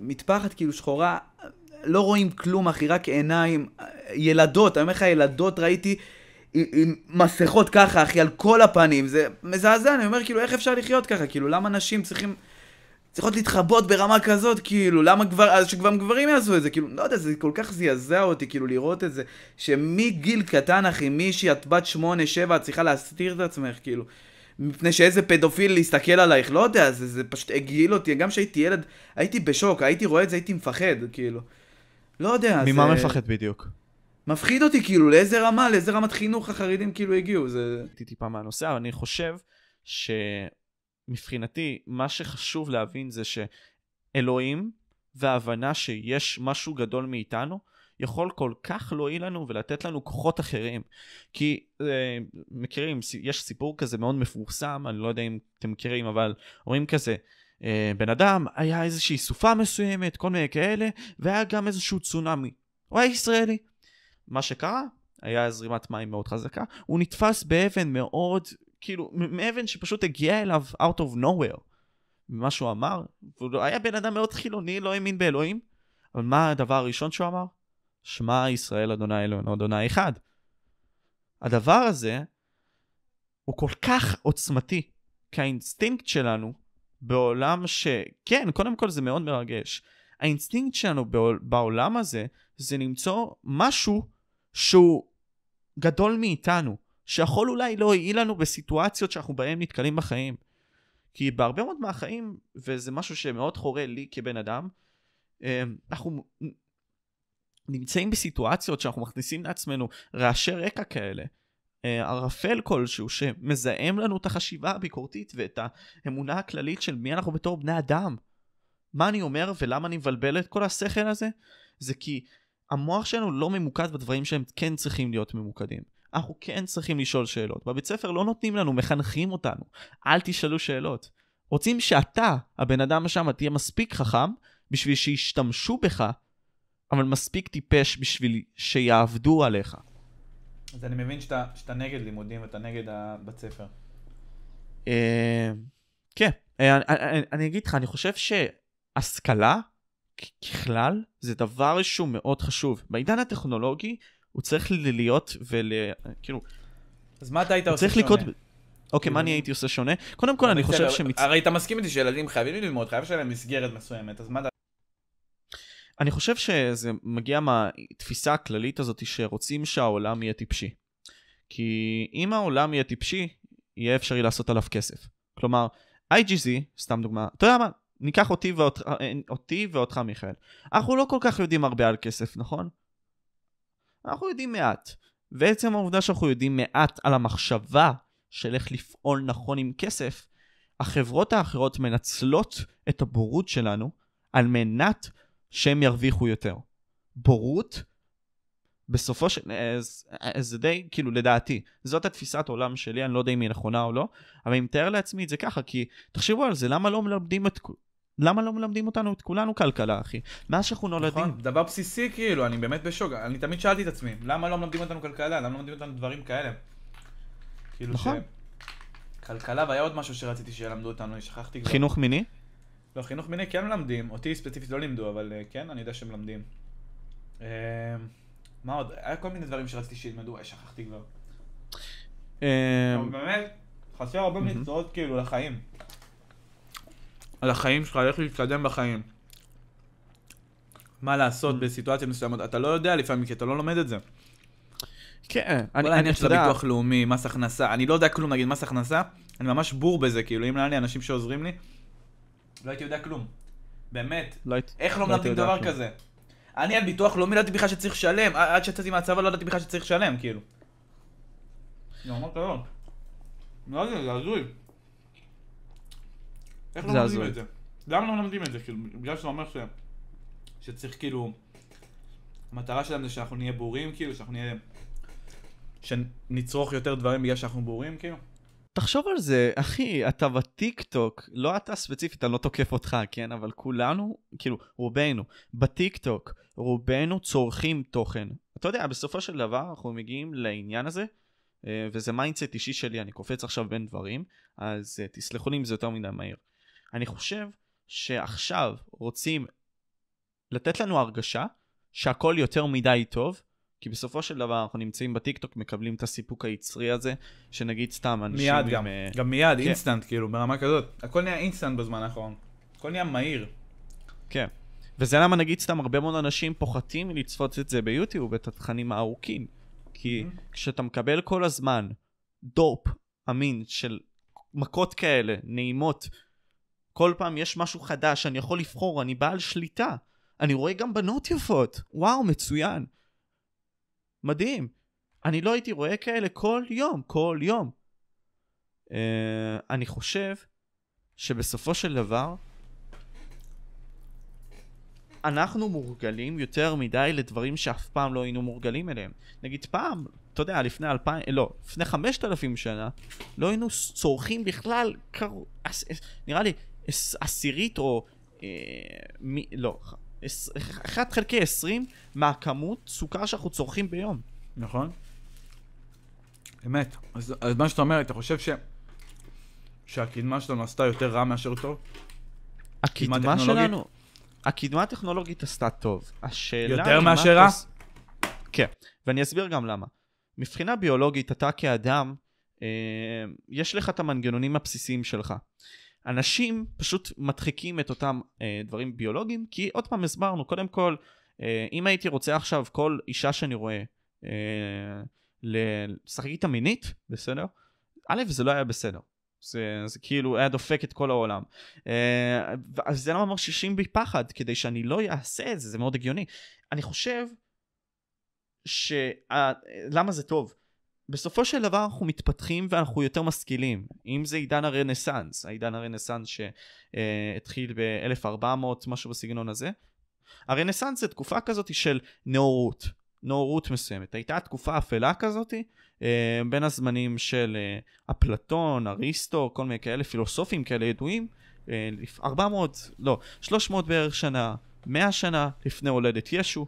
מטפחת כאילו שחורה, לא רואים כלום, אחי, רק עיניים. ילדות, אני אומר לך, ילדות ראיתי עם, עם מסכות ככה, אחי, על כל הפנים. זה מזעזע, אני אומר, כאילו, איך אפשר לחיות ככה? כאילו, למה נשים צריכים... צריכות להתחבות ברמה כזאת, כאילו, למה כבר, אז שכבר גברים יעשו את זה, כאילו, לא יודע, זה כל כך זעזע אותי, כאילו, לראות את זה, שמגיל קטן, אחי, מישהי, את בת שמונה, שבע, את צריכה להסתיר את עצמך, כאילו, מפני שאיזה פדופיל להסתכל עלייך, לא יודע, זה, זה פשוט הגעיל אותי, גם כשהייתי ילד, הייתי בשוק, הייתי רואה את זה, הייתי מפחד, כאילו. לא יודע, ממה זה... מפחד בדיוק? מפחיד אותי, כאילו, לאיזה רמה, לאיזה רמת חינוך החרדים כאילו הגיעו, זה... הייתי טיפה מהנושא, אבל אני חושב שמבחינתי, מה שחשוב להבין זה שאלוהים וההבנה שיש משהו גדול מאיתנו, יכול כל כך להועיל לנו ולתת לנו כוחות אחרים. כי אה, מכירים, יש סיפור כזה מאוד מפורסם, אני לא יודע אם אתם מכירים, אבל אומרים כזה, אה, בן אדם, היה איזושהי סופה מסוימת, כל מיני כאלה, והיה גם איזשהו צונאמי. הוא היה ישראלי. מה שקרה, היה זרימת מים מאוד חזקה, הוא נתפס באבן מאוד כאילו, מאבן שפשוט הגיע אליו out of nowhere. ממה שהוא אמר, והוא לא- היה בן אדם מאוד חילוני, לא האמין באלוהים, אבל מה הדבר הראשון שהוא אמר? שמע ישראל אדוני אלוהינו אדוני אחד. הדבר הזה הוא כל כך עוצמתי, כי האינסטינקט שלנו בעולם ש... כן, קודם כל זה מאוד מרגש. האינסטינקט שלנו בעול... בעולם הזה זה למצוא משהו שהוא גדול מאיתנו, שיכול אולי להועיל לנו בסיטואציות שאנחנו בהן נתקלים בחיים. כי בהרבה מאוד מהחיים, וזה משהו שמאוד חורה לי כבן אדם, אה, אנחנו נמצאים בסיטואציות שאנחנו מכניסים לעצמנו רעשי רקע כאלה, אה, ערפל כלשהו שמזהם לנו את החשיבה הביקורתית ואת האמונה הכללית של מי אנחנו בתור בני אדם. מה אני אומר ולמה אני מבלבל את כל השכל הזה? זה כי המוח שלנו לא ממוקד בדברים שהם כן צריכים להיות ממוקדים. אנחנו כן צריכים לשאול שאלות. בבית ספר לא נותנים לנו, מחנכים אותנו. אל תשאלו שאלות. רוצים שאתה, הבן אדם שם, תהיה מספיק חכם בשביל שישתמשו בך, אבל מספיק טיפש בשביל שיעבדו עליך. אז אני מבין שאתה, שאתה נגד לימודים ואתה נגד הבית ספר. אה, כן, אה, אני, אני, אני אגיד לך, אני חושב שהשכלה ככלל זה דבר שהוא מאוד חשוב. בעידן הטכנולוגי הוא צריך להיות ול... כאילו... אז מה אתה היית עושה שונה? לקרות... אוקיי, מה אני הייתי עושה שונה? קודם כל, אני חושב שמצ... הרי אתה מסכים איתי שילדים חייבים ללמוד, חייב שיהיה להם מסגרת מסוימת, אז מה. אני חושב שזה מגיע מהתפיסה הכללית הזאת שרוצים שהעולם יהיה טיפשי. כי אם העולם יהיה טיפשי, יהיה אפשרי לעשות עליו כסף. כלומר, IGZ, סתם דוגמה, אתה יודע מה, ניקח אותי, ואות, אותי ואותך מיכאל. אנחנו לא כל כך יודעים הרבה על כסף, נכון? אנחנו יודעים מעט. ועצם העובדה שאנחנו יודעים מעט על המחשבה של איך לפעול נכון עם כסף, החברות האחרות מנצלות את הבורות שלנו על מנת שהם ירוויחו יותר. בורות, בסופו של... זה די, כאילו, לדעתי, זאת התפיסת עולם שלי, אני לא יודע אם היא נכונה או לא, אבל אני מתאר לעצמי את זה ככה, כי תחשבו על זה, למה לא מלמדים את... למה לא מלמדים אותנו את כולנו כלכלה, אחי? מאז שאנחנו נולדים. נכון, דבר בסיסי כאילו, אני באמת בשוק. אני תמיד שאלתי את עצמי, למה לא מלמדים אותנו כלכלה? למה לא מלמדים אותנו דברים כאלה? כאילו נכון. ש... כלכלה, והיה עוד משהו שרציתי שילמדו אותנו, שכחתי כבר. חינוך מיני? לא, חינוך מיני כן מלמדים, אותי ספציפית לא לימדו, אבל אה, כן, אני יודע שמלמדים. אה, מה עוד? היה כל מיני דברים שרציתי שילמדו, אה, שכחתי כבר. באמת, חסר הרבה מקצועות כאילו לחיים. על החיים שלך, איך להתקדם בחיים. מה לעשות. בסיטואציות מסוימות, אתה לא יודע לפעמים, כי אתה לא לומד את זה. כן, אני, אני, אתה יודע... ביטוח לאומי, מס הכנסה, אני לא יודע כלום, נגיד מס הכנסה, אני ממש בור בזה, כאילו, אם היה לי אנשים שעוזרים לי, לא הייתי יודע כלום. באמת. לא איך לא, לא מלמדים דבר כלום. כזה? אני על ביטוח לאומי לא ידעתי בכלל שצריך לשלם, עד שיצאתי מהצבא לא ידעתי בכלל שצריך לשלם, כאילו. לא, אמרת לא. לא יודע, זה הזוי. איך לא מלמדים את זה? למה לא מלמדים את זה? כאילו, בגלל שאתה אומר ש... שצריך כאילו... המטרה שלהם זה שאנחנו נהיה בורים, כאילו, שאנחנו נהיה... שנצרוך יותר דברים בגלל שאנחנו בורים, כאילו? תחשוב על זה, אחי, אתה בטיקטוק, לא אתה ספציפית, אני לא תוקף אותך, כן? אבל כולנו, כאילו, רובנו, בטיקטוק, רובנו צורכים תוכן. אתה יודע, בסופו של דבר אנחנו מגיעים לעניין הזה, אה, וזה mindset אישי שלי, אני קופץ עכשיו בין דברים, אז אה, תסלחו לי אם זה יותר מדי מהיר. אני חושב שעכשיו רוצים לתת לנו הרגשה שהכל יותר מדי טוב, כי בסופו של דבר אנחנו נמצאים בטיקטוק, מקבלים את הסיפוק היצרי הזה, שנגיד סתם אנשים... מיד עם, גם, אה... גם מיד, כן. אינסטנט, כאילו, ברמה כזאת. הכל נהיה אינסטנט בזמן האחרון. הכל נהיה מהיר. כן. וזה למה נגיד סתם הרבה מאוד אנשים פוחדים מלצפות את זה ביוטיוב, את התכנים הארוכים. כי אמהמ. כשאתה מקבל כל הזמן דופאמין של מכות כאלה, נעימות, כל פעם יש משהו חדש, אני יכול לבחור, אני בעל שליטה. אני רואה גם בנות יפות, וואו, מצוין. מדהים. אני לא הייתי רואה כאלה כל יום, כל יום. Uh, אני חושב שבסופו של דבר, אנחנו מורגלים יותר מדי לדברים שאף פעם לא היינו מורגלים אליהם. נגיד פעם, אתה יודע, לפני אלפיים, לא, לפני חמשת אלפים שנה, לא היינו צורכים בכלל, קר... נראה לי, עשירית או... אה, מי, לא, 1 חלקי 20 מהכמות סוכר שאנחנו צורכים ביום. נכון. אמת. אז, אז מה שאתה אומר, אתה חושב ש... שהקדמה שלנו עשתה יותר רע מאשר טוב? הקדמה? שלנו, הקדמה הטכנולוגית עשתה טוב. השאלה יותר מאשר רע? עוש- כן, ואני אסביר גם למה. מבחינה ביולוגית, אתה כאדם, אה, יש לך את המנגנונים הבסיסיים שלך. אנשים פשוט מדחיקים את אותם אה, דברים ביולוגיים, כי עוד פעם הסברנו, קודם כל, אה, אם הייתי רוצה עכשיו כל אישה שאני רואה אה, לשחק איתה מינית, בסדר? א', זה לא היה בסדר. זה, זה כאילו היה דופק את כל העולם. אה, אז זה למה מרשישים בי פחד, כדי שאני לא אעשה את זה, זה מאוד הגיוני. אני חושב ש... למה זה טוב? בסופו של דבר אנחנו מתפתחים ואנחנו יותר משכילים. אם זה עידן הרנסאנס, העידן הרנסאנס שהתחיל ב-1400, משהו בסגנון הזה. הרנסאנס זה תקופה כזאת של נאורות, נאורות מסוימת. הייתה תקופה אפלה כזאת אה, בין הזמנים של אה, אפלטון, אריסטו, כל מיני כאלה פילוסופים כאלה ידועים. אה, לפ- 400, לא, 300 בערך שנה, 100 שנה לפני הולדת ישו.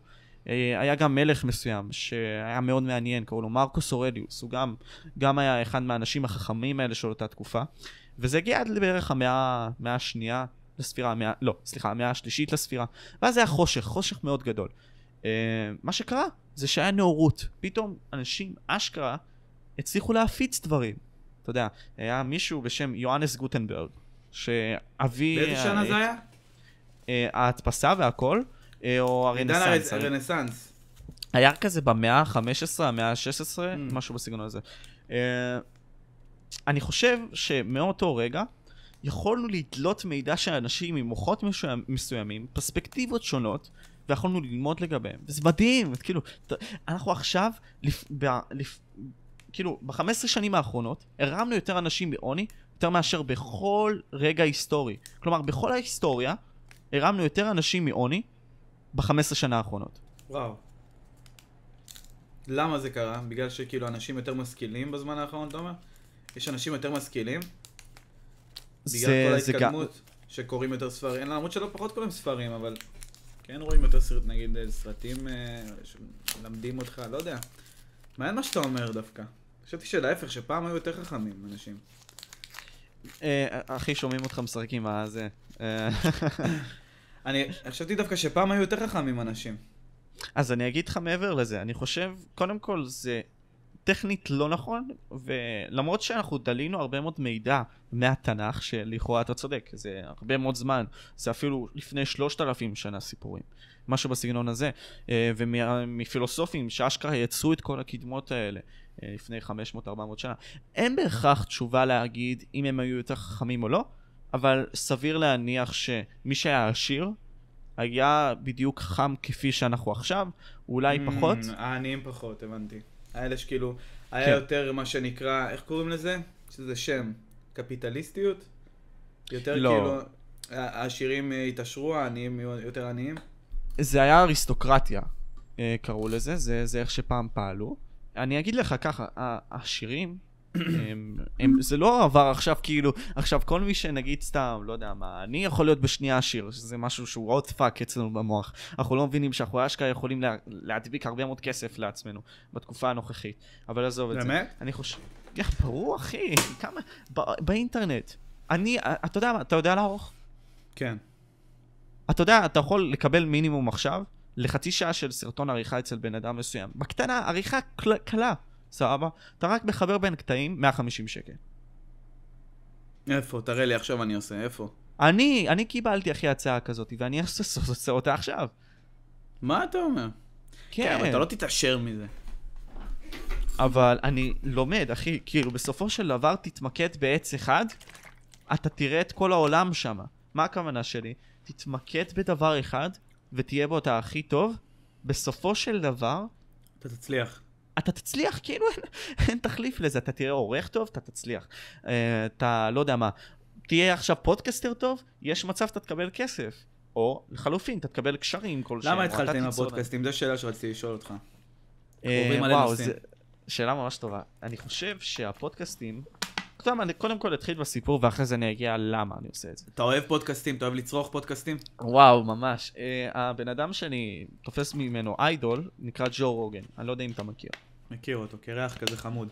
אה, היה גם מלך מסוים שהיה מאוד מעניין, קראו לו מרקוס אורליוס, הוא גם, גם היה אחד מהאנשים החכמים האלה של אותה תקופה, וזה הגיע עד בערך המאה, המאה השנייה לספירה, המאה, לא, סליחה, המאה השלישית לספירה, ואז היה חושך, חושך מאוד גדול. אה, מה שקרה זה שהיה נאורות, פתאום אנשים אשכרה הצליחו להפיץ דברים. אתה יודע, היה מישהו בשם יוהנס גוטנברג, שאבי... באיזה שנה אה, זה היה? ההדפסה והכל, או עידן הרנסאנס. הר- הרנסאנס. היה כזה במאה ה-15, המאה ה-16, Mm. משהו בסגנון הזה. אה, אני חושב שמאותו רגע יכולנו לדלות מידע של אנשים עם מוחות מסוימים, פרספקטיבות שונות, ויכולנו ללמוד לגביהם. וזה מדהים, כאילו, אנחנו עכשיו, לפ, ב, לפ, כאילו, ב-15 שנים האחרונות, הרמנו יותר אנשים בעוני, יותר מאשר בכל רגע היסטורי. כלומר, בכל ההיסטוריה, הרמנו יותר אנשים מעוני ב-15 שנה האחרונות. וואו. למה זה קרה? בגלל שכאילו אנשים יותר משכילים בזמן האחרון, אתה אומר? יש אנשים יותר משכילים? בגלל כל זה גם- ההתקדמות, שקוראים יותר ספרים, למרות שלא פחות קוראים ספרים, אבל כן רואים יותר סרט, נגיד אה, סרטים אה, שמלמדים אותך, לא יודע. מעניין מה שאתה אומר דווקא. חשבתי שלהפך, שפעם היו יותר חכמים אנשים. אה, אחי, שומעים אותך משחק עם הזה. אני חשבתי דווקא שפעם היו יותר חכמים אנשים. אז אני אגיד לך מעבר לזה, אני חושב, קודם כל זה טכנית לא נכון, ולמרות שאנחנו דלינו הרבה מאוד מידע מהתנ"ך, שלכאורה אתה צודק, זה הרבה מאוד זמן, זה אפילו לפני שלושת אלפים שנה סיפורים, משהו בסגנון הזה, אה, ומפילוסופים שאשכרה יצרו את כל הקדמות האלה אה, לפני 500-400 שנה, אין בהכרח תשובה להגיד אם הם היו יותר חכמים או לא, אבל סביר להניח שמי שהיה עשיר, היה בדיוק חכם כפי שאנחנו עכשיו, אולי פחות. Mm, העניים פחות, הבנתי. האלה שכאילו, היה כן. יותר מה שנקרא, איך קוראים לזה? יש לזה שם. קפיטליסטיות? יותר לא. כאילו, העשירים אה, התעשרו, העניים יהיו יותר עניים? זה היה אריסטוקרטיה, אה, קראו לזה, זה, זה איך שפעם פעלו. אני אגיד לך ככה, העשירים, הם, הם, זה לא עבר עכשיו כאילו, עכשיו כל מי שנגיד סתם, לא יודע מה, אני יכול להיות בשנייה עשיר, שזה משהו שהוא עוד פאק אצלנו במוח. אנחנו לא מבינים שאנחנו אשכרה יכולים לה, להדביק הרבה מאוד כסף לעצמנו בתקופה הנוכחית. אבל עזוב את זה. באמת? אני חושב... יא, ברור אחי, כמה... ב- באינטרנט. אני, אתה יודע מה, אתה יודע לערוך? כן. אתה יודע, אתה יכול לקבל מינימום עכשיו לחצי שעה של סרטון עריכה אצל בן אדם מסוים. בקטנה, עריכה קל- קלה, סבבה? אתה רק מחבר בין קטעים, 150 שקל. איפה? תראה לי עכשיו אני עושה, איפה? אני, אני קיבלתי אחי הצעה כזאת, ואני עושה אותה עכשיו. מה אתה אומר? כן, אבל אתה לא תתעשר מזה. אבל אני לומד, אחי, כאילו, בסופו של דבר תתמקד בעץ אחד, אתה תראה את כל העולם שם. מה הכוונה שלי? תתמקד בדבר אחד, ותהיה בו אתה הכי טוב, בסופו של דבר, אתה תצליח. אתה תצליח, כאילו אין, אין תחליף לזה, אתה תראה עורך טוב, אתה תצליח. אה, אתה לא יודע מה, תהיה עכשיו podcaster טוב, יש מצב שאתה תקבל כסף. או לחלופין, אתה תקבל קשרים כלשהם. למה התחלת עם הפודקאסטים? זו שאלה שרציתי לשאול אותך. מלא וואו. זה שאלה ממש טובה. אני חושב שהפודקאסטים, אתה יודע מה, אני קודם כל אתחיל בסיפור ואחרי זה אני אגיע למה אני עושה את זה. אתה אוהב פודקאסטים? אתה אוהב לצרוך פודקאסטים? וואו, ממש. Uh, הבן אדם שאני תופס ממנו איידול, נקרא ג'ו רוגן. אני לא יודע אם אתה מכיר. מכיר אותו, קרח כזה חמוד.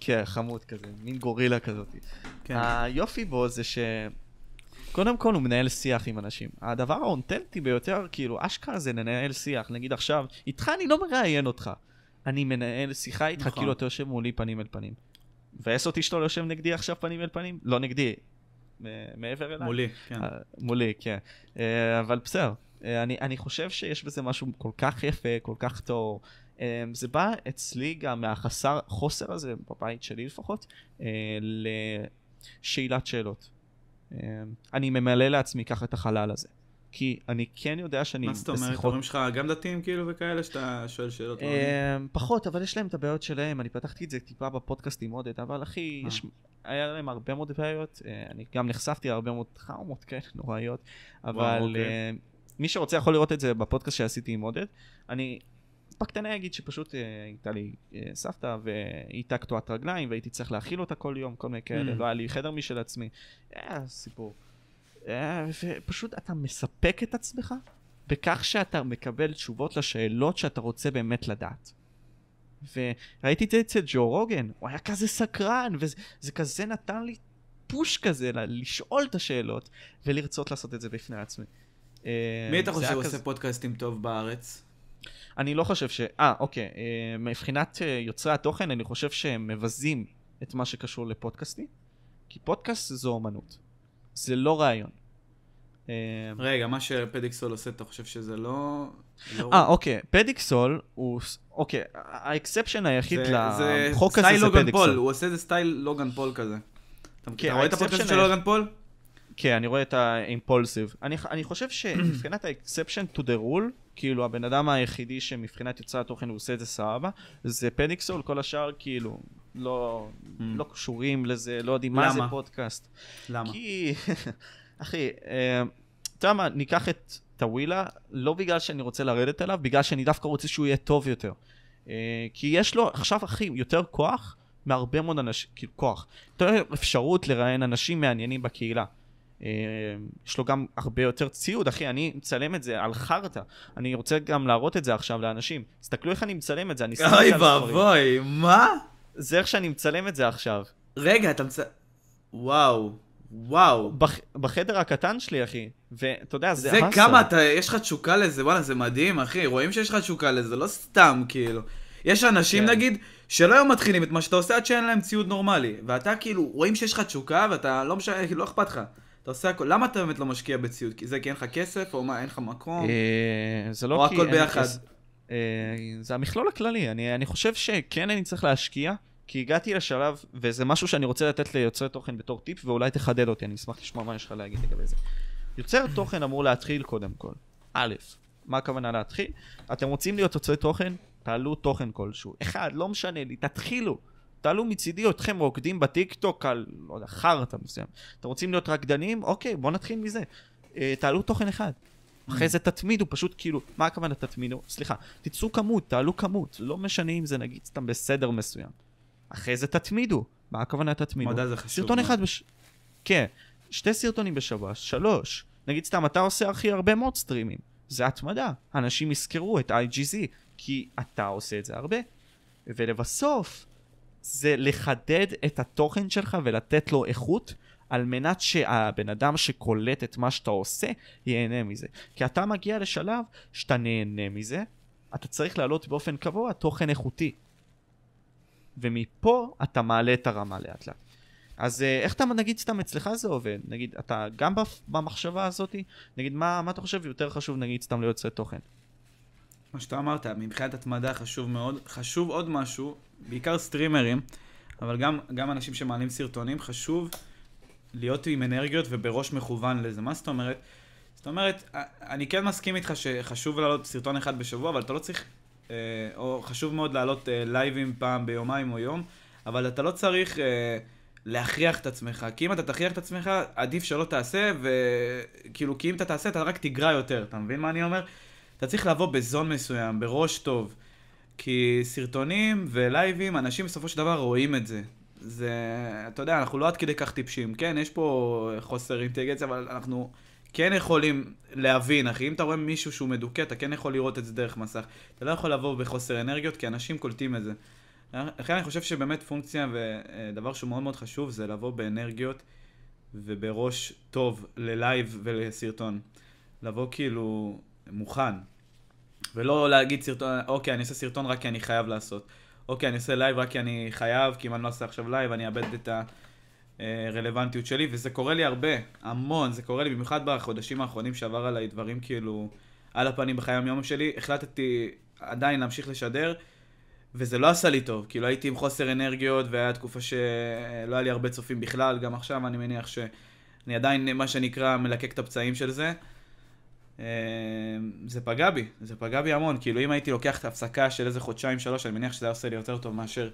כן, חמוד כזה, מין גורילה כזאת. כן. היופי בו זה ש... קודם כל הוא מנהל שיח עם אנשים. הדבר האונטנטי ביותר, כאילו, אשכרה זה לנהל שיח. נגיד עכשיו, איתך אני לא מראיין אותך. אני מנהל שיחה איתך, נכון. כאילו אתה יושב מולי פנים אל פנים. מבאס אותי שאתה לא יושב נגדי עכשיו פנים אל פנים? לא נגדי, מעבר אליי. מולי, כן. אה, מולי, כן. אה, אבל בסדר, אה, אני, אני חושב שיש בזה משהו כל כך יפה, כל כך טוב. זה בא אצלי גם מהחסר, חוסר הזה, בבית שלי לפחות, לשאלת שאלות. אני ממלא לעצמי ככה את החלל הזה. כי אני כן יודע שאני מה זאת אומרת? ההורים שלך גם דתיים כאילו וכאלה, שאתה שואל שאלות? אה, פחות, אבל יש להם את הבעיות שלהם, אני פתחתי את זה טיפה בפודקאסט עם עודד, אבל אחי, אה. יש, היה להם הרבה מאוד בעיות, אה, אני גם נחשפתי להרבה מאוד טראומות כאלה נוראיות, אבל אוקיי. אה, מי שרוצה יכול לראות את זה בפודקאסט שעשיתי עם עודד. אני בקטנה אגיד שפשוט אה, הייתה לי סבתא והייתה קטועת רגליים והייתי צריך להאכיל אותה כל יום, כל מיני כאלה, Mm. לא היה לי חדר משל עצמי. היה סיפור. אה, ופשוט אתה מספק את עצמך בכך שאתה מקבל תשובות לשאלות שאתה רוצה באמת לדעת. וראיתי את זה אצל ג'ו רוגן, הוא היה כזה סקרן, וזה זה כזה נתן לי פוש כזה לשאול את השאלות ולרצות לעשות את זה בפני עצמי. אה, מי אתה חושב עושה כזה- פודקאסטים טוב בארץ? אני לא חושב ש... אה, אוקיי. אה, מבחינת יוצרי התוכן, אני חושב שהם מבזים את מה שקשור לפודקאסטים, כי פודקאסט זו אומנות. זה לא רעיון. אה, רגע, מה שפדיקסול עושה, אתה חושב שזה לא... לא- אה, אוקיי, פדיקסול הוא... אוקיי, ה exception היחיד לחוק זה הזה זה פדיקסול. הוא עושה איזה סטייל לוגן פול כזה. אתה כן, רואה את הפודקאסט ה exception של לוגן פול? כן, אני רואה את האימפולסיב. אני, אני חושב שמבחינת ה-exception to the rule, כאילו הבן אדם היחידי שמבחינת יוצרי התוכן הוא עושה את זה סבבה, זה פדיקסול, כל השאר כאילו לא, לא קשורים לזה, לא יודעים מה זה למה? פודקאסט. למה? כי, אחי, אה, אתה יודע מה, ניקח את טווילה, לא בגלל שאני רוצה לרדת עליו, בגלל שאני דווקא רוצה שהוא יהיה טוב יותר. אה, כי יש לו עכשיו, אחי, יותר כוח מהרבה מאוד אנשים, כאילו כוח. יותר אפשרות לראיין אנשים מעניינים בקהילה. אה, יש לו גם הרבה יותר ציוד, אחי, אני מצלם את זה על חרטא. אני רוצה גם להראות את זה עכשיו לאנשים. תסתכלו איך אני מצלם את זה, אני שם את אוי זה על ספרים. ואבוי, מה? זה איך שאני מצלם את זה עכשיו. רגע, אתה מצ... וואו, וואו. בח... בחדר הקטן שלי, אחי. ואתה יודע, זה... זה האסל. כמה אתה, יש לך תשוקה לזה, וואלה, זה מדהים, אחי. רואים שיש לך תשוקה לזה, לא סתם, כאילו. יש אנשים, כן. נגיד, שלא היו מתחילים את מה שאתה עושה עד שאין להם ציוד נורמלי. ואתה, כאילו, רואים שיש לך תשוקה, ואתה לא משנה, כאילו, לא אכפת לך. אתה עושה הכל. למה אתה באמת לא משקיע בציוד? כי זה כי אין לך כסף, או מה, אין לך מקום? אה, זה לא או כי... הכל אין לי ביחד? כסף. אה, זה המכלול הכללי. אני, אני חושב שכן אני צריך להשקיע, כי הגעתי לשלב, וזה משהו שאני רוצה לתת ליוצרי תוכן בתור טיפ, ואולי תחדד אותי, אני אשמח לשמוע מה יש לך להגיד לגבי זה. יוצר תוכן אמור להתחיל קודם כל. א', מה הכוונה להתחיל? אתם רוצים להיות יוצרי תוכן? תעלו תוכן כלשהו. אחד, לא משנה לי, תתחילו. תעלו מצידי אתכם רוקדים בטיקטוק על, לא יודע, חרטא מסוים. אתם רוצים להיות רקדנים? אוקיי, בואו נתחיל מזה. אה, תעלו תוכן אחד. אחרי זה תתמידו, פשוט כאילו, מה הכוונה תתמידו? סליחה, תצאו כמות, תעלו כמות, לא משנה אם זה נגיד סתם בסדר מסוים. אחרי זה תתמידו, מה הכוונה תתמידו? מדע זה חשוב. סרטון מאוד. אחד בש... כן, שתי סרטונים בשבוע, שלוש. נגיד סתם, אתה עושה הכי הרבה מאוד סטרימים. זה התמדה. אנשים יזכרו את IGZ, כי אתה עושה את זה הרבה. ולבסוף, זה לחדד את התוכן שלך ולתת לו איכות, על מנת שהבן אדם שקולט את מה שאתה עושה, ייהנה מזה. כי אתה מגיע לשלב שאתה נהנה מזה, אתה צריך להעלות באופן קבוע תוכן איכותי. ומפה אתה מעלה את הרמה לאט לאט. אז אה, איך אתה, נגיד סתם אצלך זה עובד? נגיד, אתה גם במחשבה הזאתי? נגיד, מה, מה אתה חושב יותר חשוב, נגיד, סתם ליוצרי תוכן? מה שאתה אמרת, מבחינת התמדה חשוב מאוד. חשוב עוד משהו, בעיקר סטרימרים, אבל גם, גם אנשים שמעלים סרטונים, חשוב להיות עם אנרגיות ובראש מכוון לזה. מה זאת אומרת? זאת אומרת, אני כן מסכים איתך שחשוב לעלות סרטון אחד בשבוע, אבל אתה לא צריך, אה, או חשוב מאוד לעלות אה, לייבים פעם ביומיים או יום, אבל אתה לא צריך אה, להכריח את עצמך. כי אם אתה תכריח את עצמך, עדיף שלא תעשה, וכאילו, כי אם אתה תעשה, אתה רק תגרע יותר. אתה מבין מה אני אומר? אתה צריך לבוא בזון מסוים, בראש טוב. כי סרטונים ולייבים, אנשים בסופו של דבר רואים את זה. זה, אתה יודע, אנחנו לא עד כדי כך טיפשים. כן, יש פה חוסר אינטליגנציה, אבל אנחנו כן יכולים להבין, אחי. אם אתה רואה מישהו שהוא מדוכא, אתה כן יכול לראות את זה דרך מסך. אתה לא יכול לבוא בחוסר אנרגיות, כי אנשים קולטים את זה. לכן אני חושב שבאמת פונקציה ודבר שהוא מאוד מאוד חשוב זה לבוא באנרגיות ובראש טוב ללייב ולסרטון. לבוא כאילו מוכן. ולא להגיד סרטון, אוקיי, אני אעשה סרטון רק כי אני חייב לעשות. אוקיי, אני אעשה לייב רק כי אני חייב, כי אם אני לא אעשה עכשיו לייב, אני אאבד את הרלוונטיות שלי, וזה קורה לי הרבה, המון, זה קורה לי במיוחד בחודשים האחרונים שעבר עליי דברים כאילו על הפנים בחיי היום שלי. החלטתי עדיין להמשיך לשדר, וזה לא עשה לי טוב, כאילו הייתי עם חוסר אנרגיות, והיה תקופה שלא היה לי הרבה צופים בכלל, גם עכשיו אני מניח שאני עדיין, מה שנקרא, מלקק את הפצעים של זה. אה, זה פגע בי, זה פגע בי המון. כאילו, אם הייתי לוקח את ההפסקה של איזה חודשיים, שלוש, אני מניח שזה היה עושה לי יותר טוב מאשר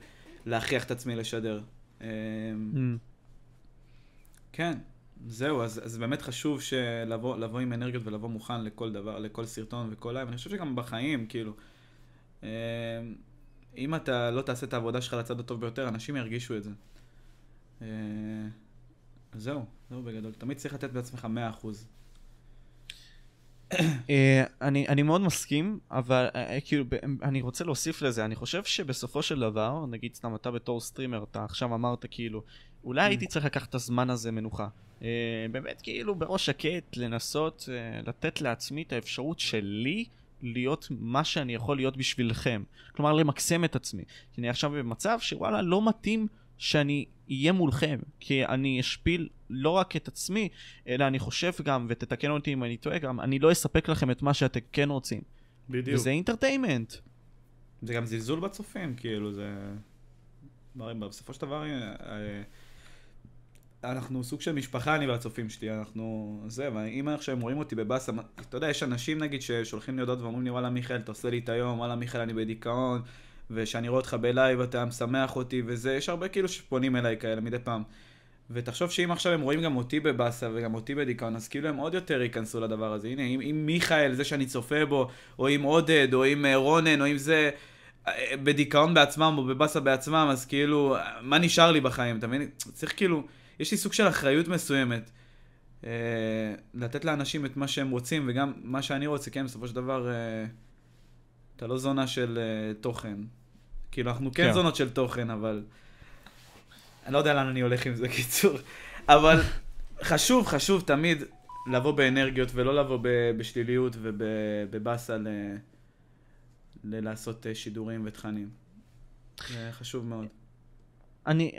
להכריח את עצמי לשדר. אה, mm. כן, זהו, אז, אז באמת חשוב לבוא עם אנרגיות ולבוא מוכן לכל דבר, לכל סרטון וכל לייב. אני חושב שגם בחיים, כאילו, אה, אם אתה לא תעשה את העבודה שלך לצד הטוב ביותר, אנשים ירגישו את זה. זהו, זהו בגדול. תמיד צריך לתת בעצמך 100%. אה, אני, אני מאוד מסכים, אבל אה, אה, כאילו, אני רוצה להוסיף לזה, אני חושב שבסופו של דבר, נגיד סתם אתה בתור סטרימר, אתה עכשיו אמרת כאילו, אולי הייתי צריך לקחת את הזמן הזה מנוחה. באמת כאילו בראש שקט, לנסות לתת לעצמי את האפשרות שלי להיות מה שאני יכול להיות בשבילכם. כלומר, למקסם את עצמי. כי אני עכשיו במצב שוואלה, לא מתאים שאני אהיה מולכם, כי אני אשפיל לא רק את עצמי, אלא אני חושב גם, ותתקן אותי אם אני טועה גם, אני לא אספק לכם את מה שאתם כן רוצים. בדיוק. וזה אינטרטיימנט. זה גם זלזול בצופים, כאילו, זה... בסופו של דבר, אה, אה, אנחנו סוג של משפחה, אני והצופים שלי, אנחנו... זה, ואם עכשיו הם רואים אותי בבאסה, אתה יודע, יש אנשים נגיד ששולחים לי הודעות ואומרים לי, וואלה מיכאל, אתה עושה לי את היום, וואלה מיכאל, אני בדיכאון, ושאני רואה אותך בלייב אתה משמח אותי וזה, יש הרבה כאילו שפונים אליי כאלה מדי פעם. ותחשוב שאם עכשיו הם רואים גם אותי בבאסה וגם אותי בדיכאון, אז כאילו הם עוד יותר ייכנסו לדבר הזה. הנה, אם, אם מיכאל, זה שאני צופה בו, או עם עודד, או עם אה, רונן, או עם זה, אה, בדיכאון בעצמם, או בבאסה בעצמם, אז כאילו, מה נשאר לי בחיים, אתה מבין? צריך כאילו, יש לי סוג של אחריות מסוימת. אה, לתת לאנשים את מה שהם רוצים, וגם מה שאני רוצה, כן, בסופו של דבר, אה, אתה לא זונה של אה, תוכן. כאילו, אנחנו כן, כן זונות של תוכן, אבל... אני לא יודע לאן אני הולך עם זה, קיצור. אבל חשוב, חשוב תמיד לבוא באנרגיות ולא לבוא בשליליות ובבאסה ל... ללעשות אה, שידורים ותכנים. זה חשוב מאוד. אני,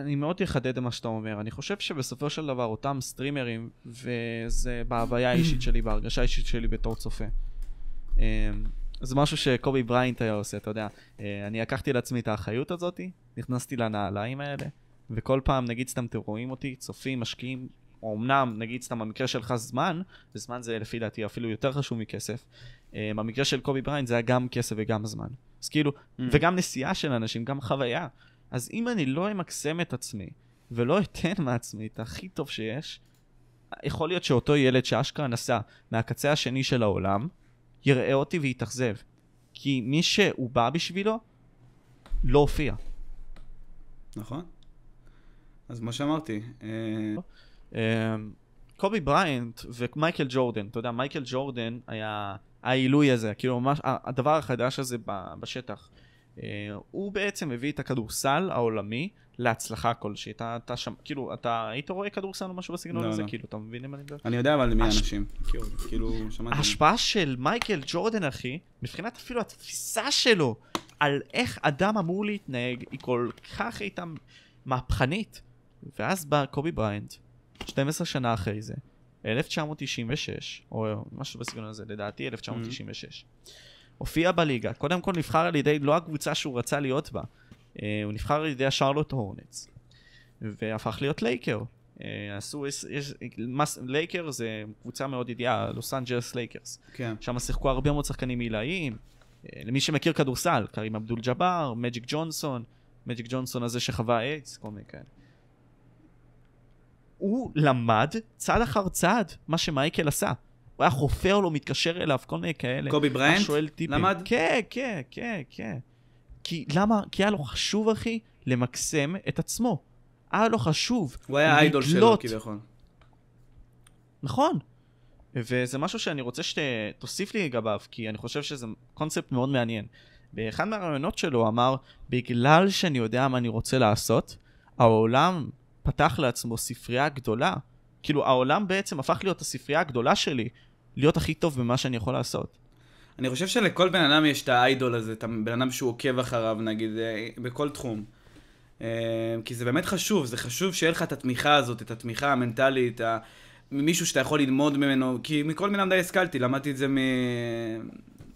אני מאוד אחדד מה שאתה אומר. אני חושב שבסופו של דבר אותם סטרימרים, וזה בהוויה האישית שלי, בהרגשה האישית שלי בתור צופה. זה משהו שקובי בריינט היה עושה, אתה יודע. אה, אני לקחתי לעצמי את האחריות הזאת, נכנסתי לנעליים האלה, וכל פעם, נגיד סתם אתם רואים אותי, צופים, משקיעים, או אמנם, נגיד סתם במקרה שלך זמן, וזמן זה לפי דעתי אפילו יותר חשוב מכסף, אה, במקרה של קובי בריינט זה היה גם כסף וגם זמן. אז כאילו, mm. וגם נסיעה של אנשים, גם חוויה. אז אם אני לא אמקסם את עצמי, ולא אתן מעצמי את הכי טוב שיש, יכול להיות שאותו ילד שאשכרה נסע מהקצה השני של העולם, יראה אותי ויתאכזב. כי מי שהוא בא בשבילו, לא הופיע. נכון. אז מה שאמרתי. אה, אה, קובי בריינט ומייקל ג'ורדן, אתה יודע, מייקל ג'ורדן היה העילוי הזה, כאילו ממש, הדבר החדש הזה בשטח. אה, הוא בעצם הביא את הכדורסל העולמי להצלחה כלשהי. אתה, אתה שם, כאילו, אתה היית רואה כדורסל או משהו בסגנון לא, הזה? לא. כאילו, אתה מבין למה אני מדבר? אני יודע אבל מי האנשים. כאילו, כאילו, שמעתי. ההשפעה של מייקל ג'ורדן, אחי, מבחינת אפילו התפיסה שלו על איך אדם אמור להתנהג, היא כל כך הייתה מהפכנית. ואז בא קובי בריינט, 12 שנה אחרי זה, 1996, או משהו בסגנון הזה, לדעתי 1996. אמהמ. הופיע בליגה, קודם כל נבחר על ידי לא הקבוצה שהוא רצה להיות בה, אה, הוא נבחר על ידי השארלוט הורנטס, והפך להיות לייקר. אה, עשו, יש, יש, מס, לייקר זה קבוצה מאוד ידועה, לוס אנג'לס לייקרס. כן. שם שיחקו הרבה מאוד שחקנים עילאיים. אה, למי שמכיר כדורסל, קרים אבדול ג'אבר, מג'יק ג'ונסון, מג'יק ג'ונסון הזה שחווה איידס, כל מיני כאלה. הוא למד צעד אחר צעד מה שמייקל עשה. הוא היה חופר לו, מתקשר אליו, כל מיני כאלה. קובי בריינט? למד? כן, כן, כן, כן. כי למה? כי היה לו חשוב, אחי, למקסם את עצמו. היה לו חשוב. הוא היה ה idol שלו, כביכול. נכון. וזה משהו שאני רוצה שתוסיף לי לגביו, כי אני חושב שזה קונספט מאוד מעניין. באחד מהרעיונות שלו אמר, בגלל שאני יודע מה אני רוצה לעשות, העולם פתח לעצמו ספרייה גדולה. כאילו, העולם בעצם הפך להיות הספרייה הגדולה שלי, להיות הכי טוב במה שאני יכול לעשות. אני חושב שלכל בן אדם יש את האיידול הזה, את הבן אדם שהוא עוקב אחריו, נגיד, אה, בכל תחום. אה, כי זה באמת חשוב, זה חשוב שיהיה לך את התמיכה הזאת, את התמיכה המנטלית, מישהו שאתה יכול ללמוד ממנו, כי מכל מיני די השכלתי, למדתי את זה מ...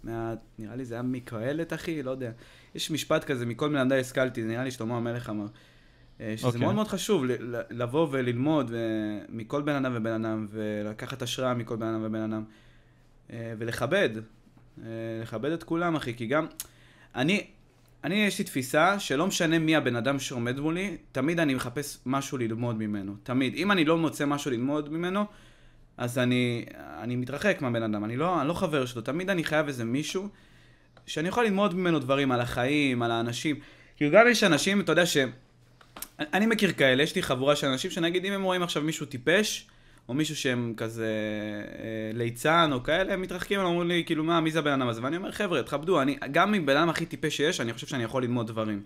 מה... נראה לי זה היה מקהלת, אחי, לא יודע. יש משפט כזה, מכל מיני די השכלתי, נראה לי שלמה המלך אמר. אה, שזה okay. אוקיי. מאוד מאוד חשוב, לבוא וללמוד מכל בן אדם ובן אדם, ולקחת השראה מכל בן אדם ובן אדם, ולכבד. אה, לכבד את כולם, אחי, כי גם... אני, אני, יש לי תפיסה שלא משנה מי הבן אדם שעומד מולי, תמיד אני מחפש משהו ללמוד ממנו. תמיד. אם אני לא מוצא משהו ללמוד ממנו, אז אני, אני מתרחק מהבן אדם. אני לא, אני לא חבר שלו. תמיד אני חייב איזה מישהו שאני יכול ללמוד ממנו דברים על החיים, על האנשים. כאילו גם יש אנשים, אתה יודע ש... אני מכיר כאלה, יש לי חבורה של אנשים שנגיד אם הם רואים עכשיו מישהו טיפש, או מישהו שהם כזה אה, ליצן או כאלה, הם מתרחקים, הם אומרים לי, כאילו, מה, מי זה הבן אדם הזה? ואני אומר, חבר'ה, תכבדו, אני, גם מבן אדם הכי טיפש שיש, אני חושב שאני יכול ללמוד דברים.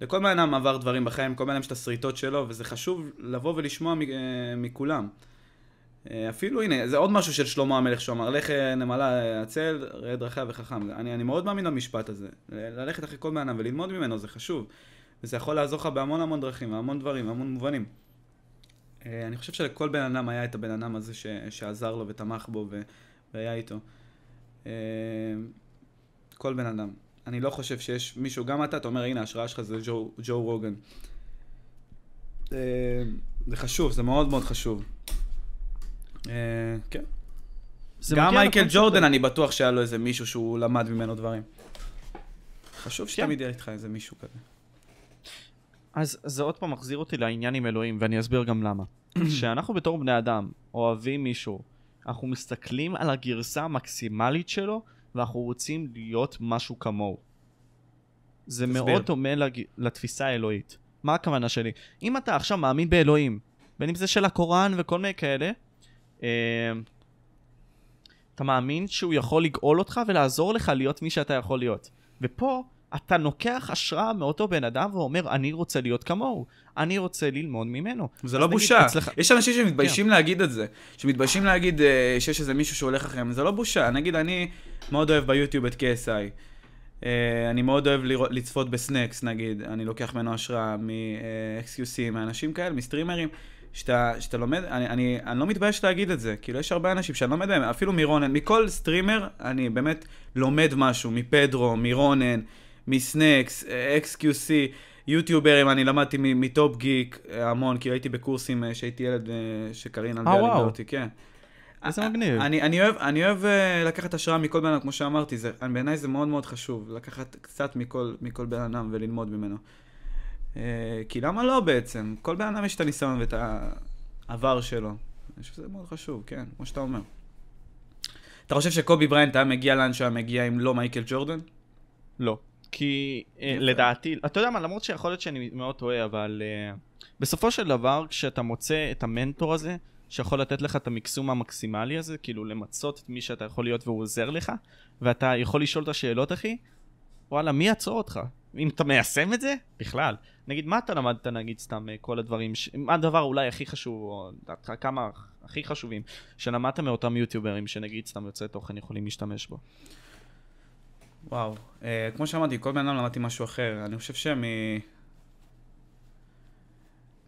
לכל בן אדם עבר דברים בחיים, כל בן אדם יש את השריטות שלו, וזה חשוב לבוא ולשמוע אה, מכולם. אה, אפילו, הנה, זה עוד משהו של שלמה המלך שהוא אמר, לך נמלה עצל, ראה דרכיה וחכם. אני, אני מאוד מאמין למשפט הזה. ללכת אחרי כל בן אדם וללמוד ממנו, זה חשוב. וזה יכול לעזור לך בהמון המון דרכים, בהמון דברים, בהמון מובנים. אה, אני חושב שלכל בן אדם היה את הבן אדם הזה ש, שעזר לו ותמך בו ו, והיה איתו. אה, כל בן אדם. אני לא חושב שיש מישהו, גם אתה, אתה אומר, הנה, ההשראה שלך זה ג'ו, ג'ו רוגן. אה, זה חשוב, זה מאוד מאוד חשוב. כן. גם מייקל ג'ורדן, אני בטוח שהיה לו איזה מישהו שהוא למד ממנו דברים. חשוב כן. שתמיד יהיה איתך איזה מישהו כזה. אז זה עוד פעם מחזיר אותי לעניין עם אלוהים, ואני אסביר גם למה. כשאנחנו בתור בני אדם אוהבים מישהו, אנחנו מסתכלים על הגרסה המקסימלית שלו, ואנחנו רוצים להיות משהו כמוהו. זה תסביר. מאוד דומה לג... לתפיסה האלוהית. מה הכוונה שלי? אם אתה עכשיו מאמין באלוהים, בין אם זה של הקוראן וכל מיני כאלה, אה, אתה מאמין שהוא יכול לגאול אותך ולעזור לך להיות מי שאתה יכול להיות. ופה אתה נוקח השראה מאותו בן אדם ואומר, אני רוצה להיות כמוהו, אני רוצה ללמוד ממנו. זה לא בושה. אצלך... יש אנשים שמתביישים כן. להגיד את זה, שמתביישים להגיד uh, שיש איזה מישהו שהולך אחריהם, זה לא בושה. נגיד, אני מאוד אוהב ביוטיוב את KSI. Uh, אה, אני מאוד אוהב לראות, לצפות בסנקס, נגיד, אני לוקח ממנו השראה מ-XQC, מאנשים כאלה, מסטרימרים. שאתה, שאתה לומד, אני, אני, אני לא מתבייש להגיד את זה, כאילו יש הרבה אנשים שאני לומד מהם, אפילו מרונן, מכל סטרימר אני באמת לומד משהו, מפדרו, מרונן, מסנקס, XQC, יוטיוברים, אני למדתי מטופ גיק המון, כי הייתי בקורסים כשהייתי ילד שקרין גל לימדה אותי, כן. איזה מגניב. אני, אני אוהב, אני אוהב לקחת השראה מכל בן אדם, כמו שאמרתי, זה, בעיניי זה מאוד מאוד חשוב, לקחת קצת מכל, מכל בן אדם וללמוד ממנו. כי למה לא בעצם? כל בן אדם יש את הניסיון ואת העבר שלו. אני חושב שזה מאוד חשוב, כן, כמו שאתה אומר. אתה חושב שקובי בריינט היה מגיע לאן שהוא היה מגיע אם לא מייקל ג'ורדן? לא. כי uh, לדעתי, אתה יודע מה, למרות שיכול להיות שאני מאוד טועה, אבל uh, בסופו של דבר, כשאתה מוצא את המנטור הזה, שיכול לתת לך את המקסום המקסימלי הזה, כאילו למצות את מי שאתה יכול להיות והוא עוזר לך, ואתה יכול לשאול את השאלות, אחי, וואלה, מי יעצור אותך? אם אתה מיישם את זה, בכלל. נגיד, מה אתה למדת, נגיד, סתם, אה, כל הדברים, ש... מה הדבר אולי הכי חשוב, או דעתך כמה הכי חשובים, שלמדת מאותם יוטיוברים, שנגיד, סתם יוצאי תוכן יכולים להשתמש בו? וואו, uh, כמו שאמרתי, כל בן אדם למדתי משהו אחר. אני חושב שמ...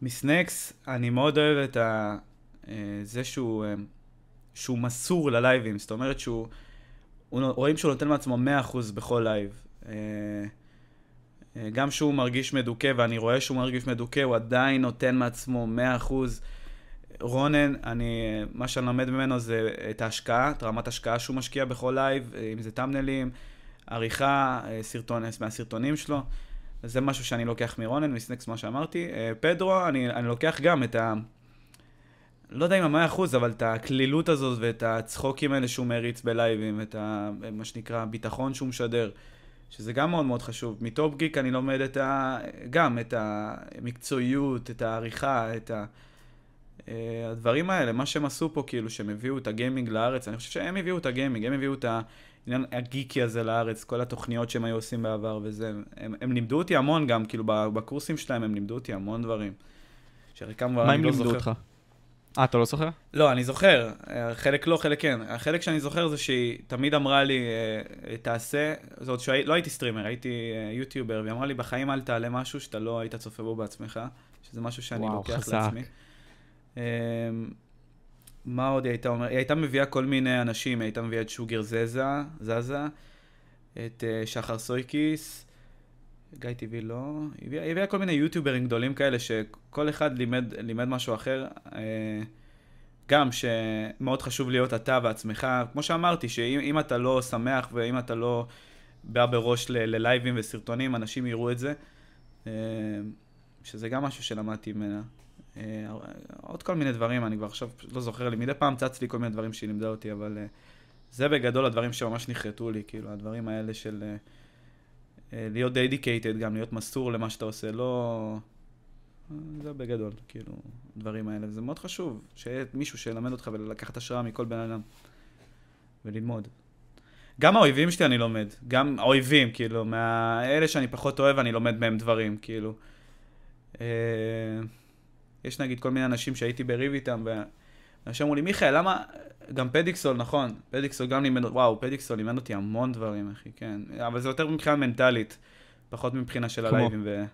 מסנקס, אני מאוד אוהב את ה... uh, זה שהוא, uh, שהוא מסור ללייבים, זאת אומרת שהוא... רואים שהוא נותן מעצמו 100% בכל לייב. גם שהוא מרגיש מדוכא, ואני רואה שהוא מרגיש מדוכא, הוא עדיין נותן מעצמו 100%. רונן, אני, מה שאני לומד ממנו זה את ההשקעה, את רמת השקעה שהוא משקיע בכל לייב, אם זה thumbnailים, עריכה, אה, סרטון, מהסרטונים שלו. זה משהו שאני לוקח מרונן, מסנקס, מה שאמרתי. אה, פדרו, אני, אני לוקח גם את ה... לא יודע אם המאה אחוז, אבל את הקלילות הזאת ואת הצחוקים האלה שהוא מריץ בלייבים, את ה... מה שנקרא ביטחון שהוא משדר, שזה גם מאוד מאוד חשוב. מטופ גיק אני לומד את ה... גם את המקצועיות, את העריכה, את ה... אה, הדברים האלה, מה שהם עשו פה, כאילו, שהם הביאו את הגיימינג לארץ, אני חושב שהם הביאו את הגיימינג, הם הביאו את העניין הגיקי הזה לארץ, כל התוכניות שהם היו עושים בעבר וזה. הם, הם לימדו אותי המון גם, כאילו, בקורסים שלהם הם לימדו אותי המון דברים. שחלקם כבר מה אני הם לא לימדו זוכר. אותך? אה, אתה לא זוכר? לא, אני זוכר. אה, חלק לא, חלק כן. החלק שאני זוכר זה שהיא תמיד אמרה לי, אה, תעשה, זאת אומרת שלא הייתי סטרימר, הייתי יוטיובר, והיא אמרה לי, בחיים אל תעלה משהו שאתה לא היית צופה בו בעצמך, שזה משהו שאני וואו, לוקח חזק. לעצמי. אה, מה עוד היא הייתה אומרת? היא הייתה מביאה כל מיני אנשים, היא הייתה מביאה את שוגר זזה, זזה, את אה, שחר סויקיס, גיא טבעי לא, היא הביאה, היא הביאה כל מיני יוטיוברים גדולים כאלה, שכל אחד לימד, לימד משהו אחר. אה, גם שמאוד חשוב להיות אתה בעצמך, כמו שאמרתי, שאם אם אתה לא שמח ואם אתה לא בא בראש ללייבים וסרטונים, אנשים יראו את זה. אה, שזה גם משהו שלמדתי ממנה. אה, עוד כל מיני דברים, אני כבר עכשיו לא זוכר לי, מדי פעם צץ לי כל מיני דברים שהיא לימדה אותי, אבל אה, זה בגדול הדברים שממש נחרטו לי, כאילו, הדברים האלה של אה, להיות dedicated, גם להיות מסור למה שאתה עושה, לא... זה בגדול, כאילו, הדברים האלה. זה מאוד חשוב, שיהיה מישהו שילמד אותך ולקחת השראה מכל בן אדם. וללמוד. גם האויבים שלי אני לומד, גם האויבים, כאילו, מהאלה שאני פחות אוהב, אני לומד מהם דברים, כאילו. יש נגיד כל מיני אנשים שהייתי בריב איתם, ואנשים אמרו לי, מיכאל, למה... גם פדיקסול, נכון, פדיקסול גם לימד, וואו, פדיקסול לימד אותי המון דברים, אחי, כן. אבל זה יותר מבחינה מנטלית, פחות מבחינה של? הלייבים ו...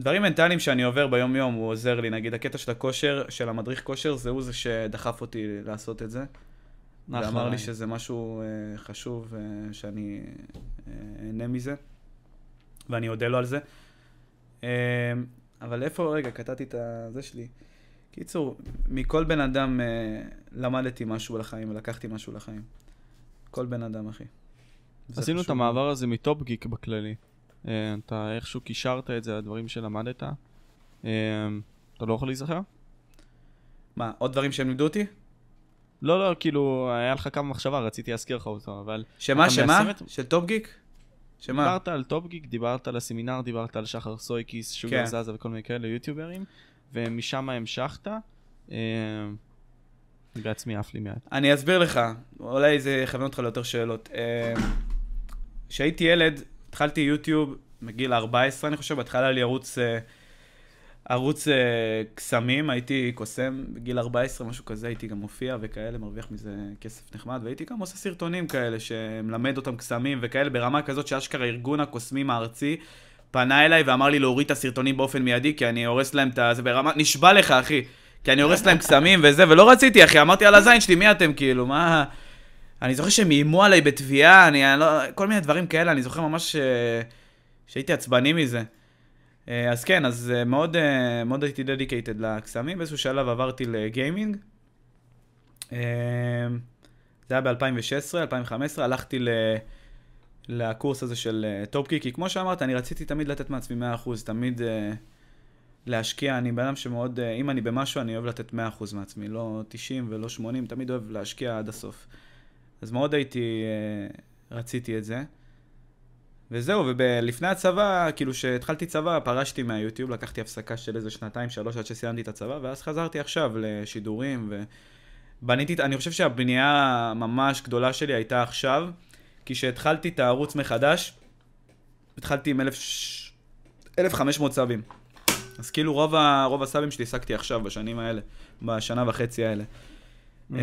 דברים מנטליים שאני עובר ביום-יום, הוא עוזר לי. נגיד, הקטע של הכושר, של המדריך כושר, זה הוא זה שדחף אותי לעשות את זה. אחלה ואמר לי. שזה משהו אה, חשוב, אה, שאני אה, אהנה מזה, ואני אודה לו על זה. אבל איפה, רגע, קטעתי את זה שלי. קיצור, מכל בן אדם אה, למדתי משהו לחיים ולקחתי משהו לחיים. כל בן אדם, אחי. עשינו את. המעבר הזה מטופ גיק בכללי. אה, אתה איכשהו קישרת את זה לדברים שלמדת. אה, אתה לא יכול להיזכר? מה, עוד דברים שהם לימדו אותי? לא, לא, כאילו, היה לך כמה מחשבה, רציתי להזכיר לך אותו, אבל... שמה, שמה? את- של טופ גיק? שמה? דיברת על טופ גיק, דיברת על הסמינר, דיברת על שחר סויקיס, שוגר כן. זזה וכל מיני כאלה יוטיוברים, ומשם המשכת. אה, בעצמי עף לי מעט. אני אסביר לך, אולי זה יכוון אותך ליותר שאלות. אה, כשהייתי ילד, התחלתי יוטיוב מגיל 14, אני חושב, בהתחלה לי ערוץ, אה, ערוץ אה, קסמים, הייתי קוסם בגיל 14, משהו כזה, הייתי גם מופיע וכאלה, מרוויח מזה כסף נחמד, והייתי גם עושה סרטונים כאלה, שמלמד אותם קסמים וכאלה, ברמה כזאת שאשכרה ארגון הקוסמים הארצי פנה אליי ואמר לי להוריד את הסרטונים באופן מיידי, כי אני הורס להם את ה... זה ברמה... נשבע לך, אחי. כי אני הורס להם קסמים וזה, ולא רציתי, אחי, אמרתי על הזין שלי, מי אתם, כאילו, מה... אני זוכר שהם איימו עליי בתביעה, אני אני לא... כל מיני דברים כאלה, אני זוכר ממש ש... שהייתי עצבני מזה. אה, אז כן, אז אה, מאוד, אה, מאוד הייתי dedicated לקסמים, באיזשהו שלב עברתי לגיימינג. זה היה ב-2016, 2015, הלכתי ל... לקורס הזה של טופ גיק, כי כמו שאמרת, אני רציתי תמיד לתת מעצמי 100%, תמיד להשקיע, אני בן אדם שמאוד, אם אני במשהו, אני אוהב לתת 100% מעצמי, לא 90 ולא 80, תמיד אוהב להשקיע עד הסוף. אז מאוד הייתי, רציתי את זה. וזהו, ולפני הצבא, כאילו שהתחלתי צבא, פרשתי מהיוטיוב, לקחתי הפסקה של איזה שנתיים, שלוש, עד שסיימתי את הצבא, ואז חזרתי עכשיו לשידורים, ובניתי, אני חושב שהבנייה הממש גדולה שלי הייתה עכשיו, כי כשהתחלתי את הערוץ מחדש, התחלתי עם 1,000 1,500 סאבים. אז כאילו רוב, ה, רוב הסאבים שלי השגתי עכשיו, בשנים האלה, בשנה וחצי האלה. Mm.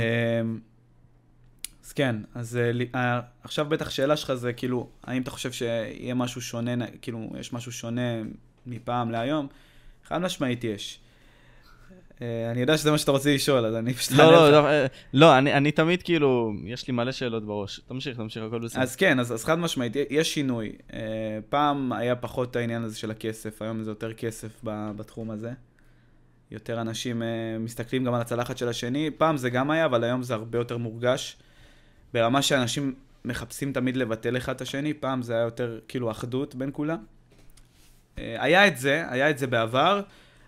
אז כן, אז אה, אה, עכשיו בטח שאלה שלך זה כאילו, האם אתה חושב שיהיה משהו שונה, כאילו, יש משהו שונה מפעם להיום? חד משמעית יש. אה, אני יודע שזה מה שאתה רוצה לשאול, אז אני פשוט... לא, לא. לא, לא, אני אני תמיד כאילו, יש לי מלא שאלות בראש. תמשיך, תמשיך, הכל בסדר. אז כן, אז, אז חד משמעית, יש שינוי. פעם היה פחות העניין הזה של הכסף, היום זה יותר כסף בתחום הזה. יותר אנשים מסתכלים גם על הצלחת של השני. פעם זה גם היה, אבל היום זה הרבה יותר מורגש. ברמה שאנשים מחפשים תמיד לבטל אחד את השני, פעם זה היה יותר כאילו אחדות בין כולם. Uh, היה את זה, היה את זה בעבר,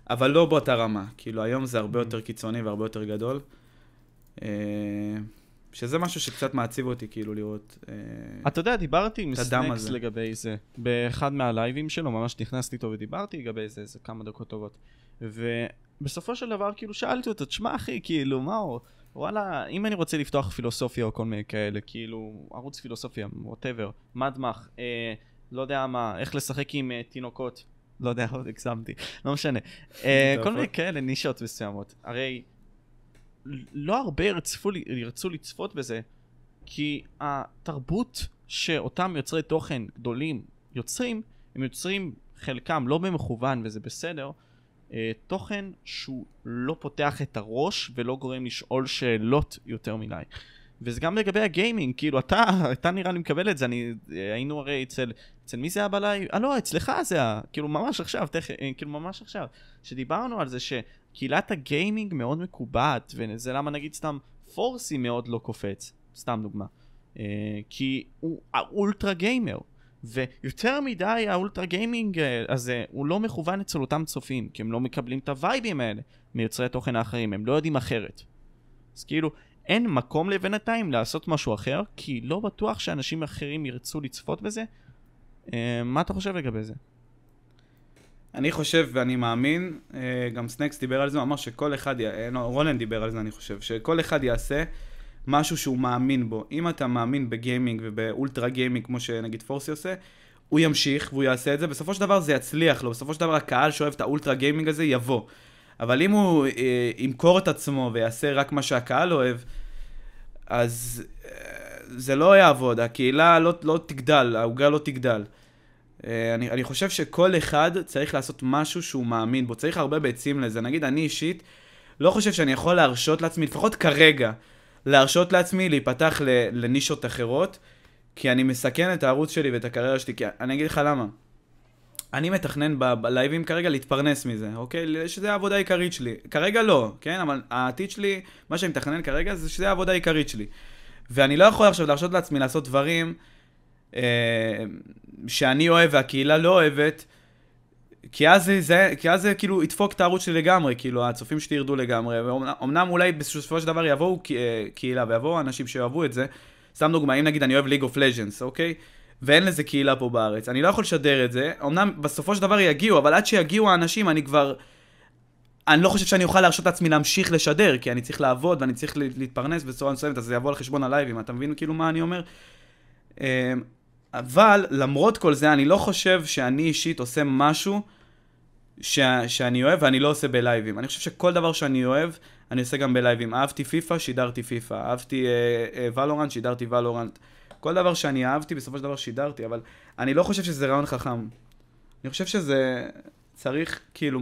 אבל לא באותה רמה. כאילו היום זה הרבה יותר קיצוני והרבה יותר גדול. Uh, שזה משהו שקצת מעציב אותי, כאילו, לראות... אה, אתה יודע, דיברתי עם את סנקס. לגבי זה. באחד מהלייבים שלו, ממש נכנסתי איתו ודיברתי לגבי זה איזה כמה דקות טובות. בסופו של דבר, כאילו, שאלתי אותו, תשמע, אחי, כאילו, מה הוא... וואלה, אם אני רוצה לפתוח פילוסופיה או כל מיני כאלה, כאילו, ערוץ פילוסופיה, ווטאבר, מדמח, אה, לא יודע מה, איך לשחק עם אה, תינוקות, לא יודע, עוד הגזמתי, לא משנה. אה, כל מיני כאלה נישות מסוימות. הרי לא הרבה ירצפו, ירצו לצפות בזה, כי התרבות שאותם יוצרי תוכן גדולים יוצרים, הם יוצרים חלקם לא במכוון וזה בסדר, אה, תוכן שהוא לא פותח את הראש ולא גורם לשאול שאלות יותר מדי. וזה גם לגבי הגיימינג, כאילו אתה, אתה נראה לי מקבל את זה, אני, אה, היינו הרי אצל, אצל מי זה היה בלייב? אה לא, אצלך זה היה, כאילו ממש עכשיו, תכף, אה, כאילו ממש עכשיו, שדיברנו על זה שקהילת הגיימינג מאוד מקובעת, וזה למה נגיד סתם פורסי מאוד לא קופץ, סתם דוגמה. אה, כי הוא ה ultra gamer. ויותר מדי ה ultra gaming הזה הוא לא מכוון אצל אותם צופים, כי הם לא מקבלים את ה vibeים האלה מיוצרי התוכן האחרים, הם לא יודעים אחרת. אז כאילו, אין מקום לבינתיים לעשות משהו אחר, כי לא בטוח שאנשים אחרים ירצו לצפות בזה. אה, מה אתה חושב לגבי זה? אני חושב ואני מאמין, אה, גם סנקס דיבר על זה, הוא אמר שכל אחד, לא, רונן דיבר על זה אני חושב, שכל אחד יעשה משהו שהוא מאמין בו. אם אתה מאמין בגיימינג וב ultra gaming, כמו שנגיד פורסי עושה, הוא ימשיך והוא יעשה את זה, בסופו של דבר זה יצליח לו, בסופו של דבר הקהל שאוהב את ה ultra gaming הזה יבוא. אבל אם הוא אה, ימכור את עצמו ויעשה רק מה שהקהל אוהב, אז אה, זה לא יעבוד, הקהילה לא, לא תגדל, העוגה לא תגדל. אה, אני, אני חושב שכל אחד צריך לעשות משהו שהוא מאמין בו, צריך הרבה ביצים לזה. נגיד, אני אישית לא חושב שאני יכול להרשות לעצמי, לפחות כרגע, להרשות לעצמי להיפתח לנישות אחרות, כי אני מסכן את הערוץ שלי ואת הקריירה שלי, כי אני אגיד לך למה. אני מתכנן בלייבים כרגע להתפרנס מזה, אוקיי? שזה העבודה העיקרית שלי. כרגע לא, כן? אבל העתיד שלי, מה שאני מתכנן כרגע זה שזה העבודה העיקרית שלי. ואני לא יכול עכשיו להרשות לעצמי לעשות דברים אה, שאני אוהב והקהילה לא אוהבת, כי אז זה, כי אז זה כאילו ידפוק את הערוץ שלי לגמרי, כאילו הצופים שלי ירדו לגמרי, ואומנם אולי בסופו של דבר יבואו אה, קהילה ויבואו אנשים שאוהבו את זה, סתם דוגמא, אם נגיד אני אוהב ליג אוף לג'נס, אוקיי? ואין לזה קהילה פה בארץ, אני לא יכול לשדר את זה, אמנם בסופו של דבר יגיעו, אבל עד שיגיעו האנשים אני כבר... אני לא חושב שאני אוכל להרשות לעצמי להמשיך לשדר, כי אני צריך לעבוד ואני צריך להתפרנס בצורה מסוימת, אז זה יבוא על חשבון הלייבים, אתה מבין כאילו מה אני אומר? אמ, אבל למרות כל זה, אני לא חושב שאני אישית עושה משהו ש... שאני אוהב ואני לא עושה בלייבים. אני חושב שכל דבר שאני אוהב, אני עושה גם בלייבים. אהבתי פיפא, שידרתי פיפא. אהבתי ולורנט, uh, uh, שידרתי ולורנט. כל דבר שאני אהבתי, בסופו של דבר שידרתי, אבל אני לא חושב שזה רעיון חכם. אני חושב שזה צריך כאילו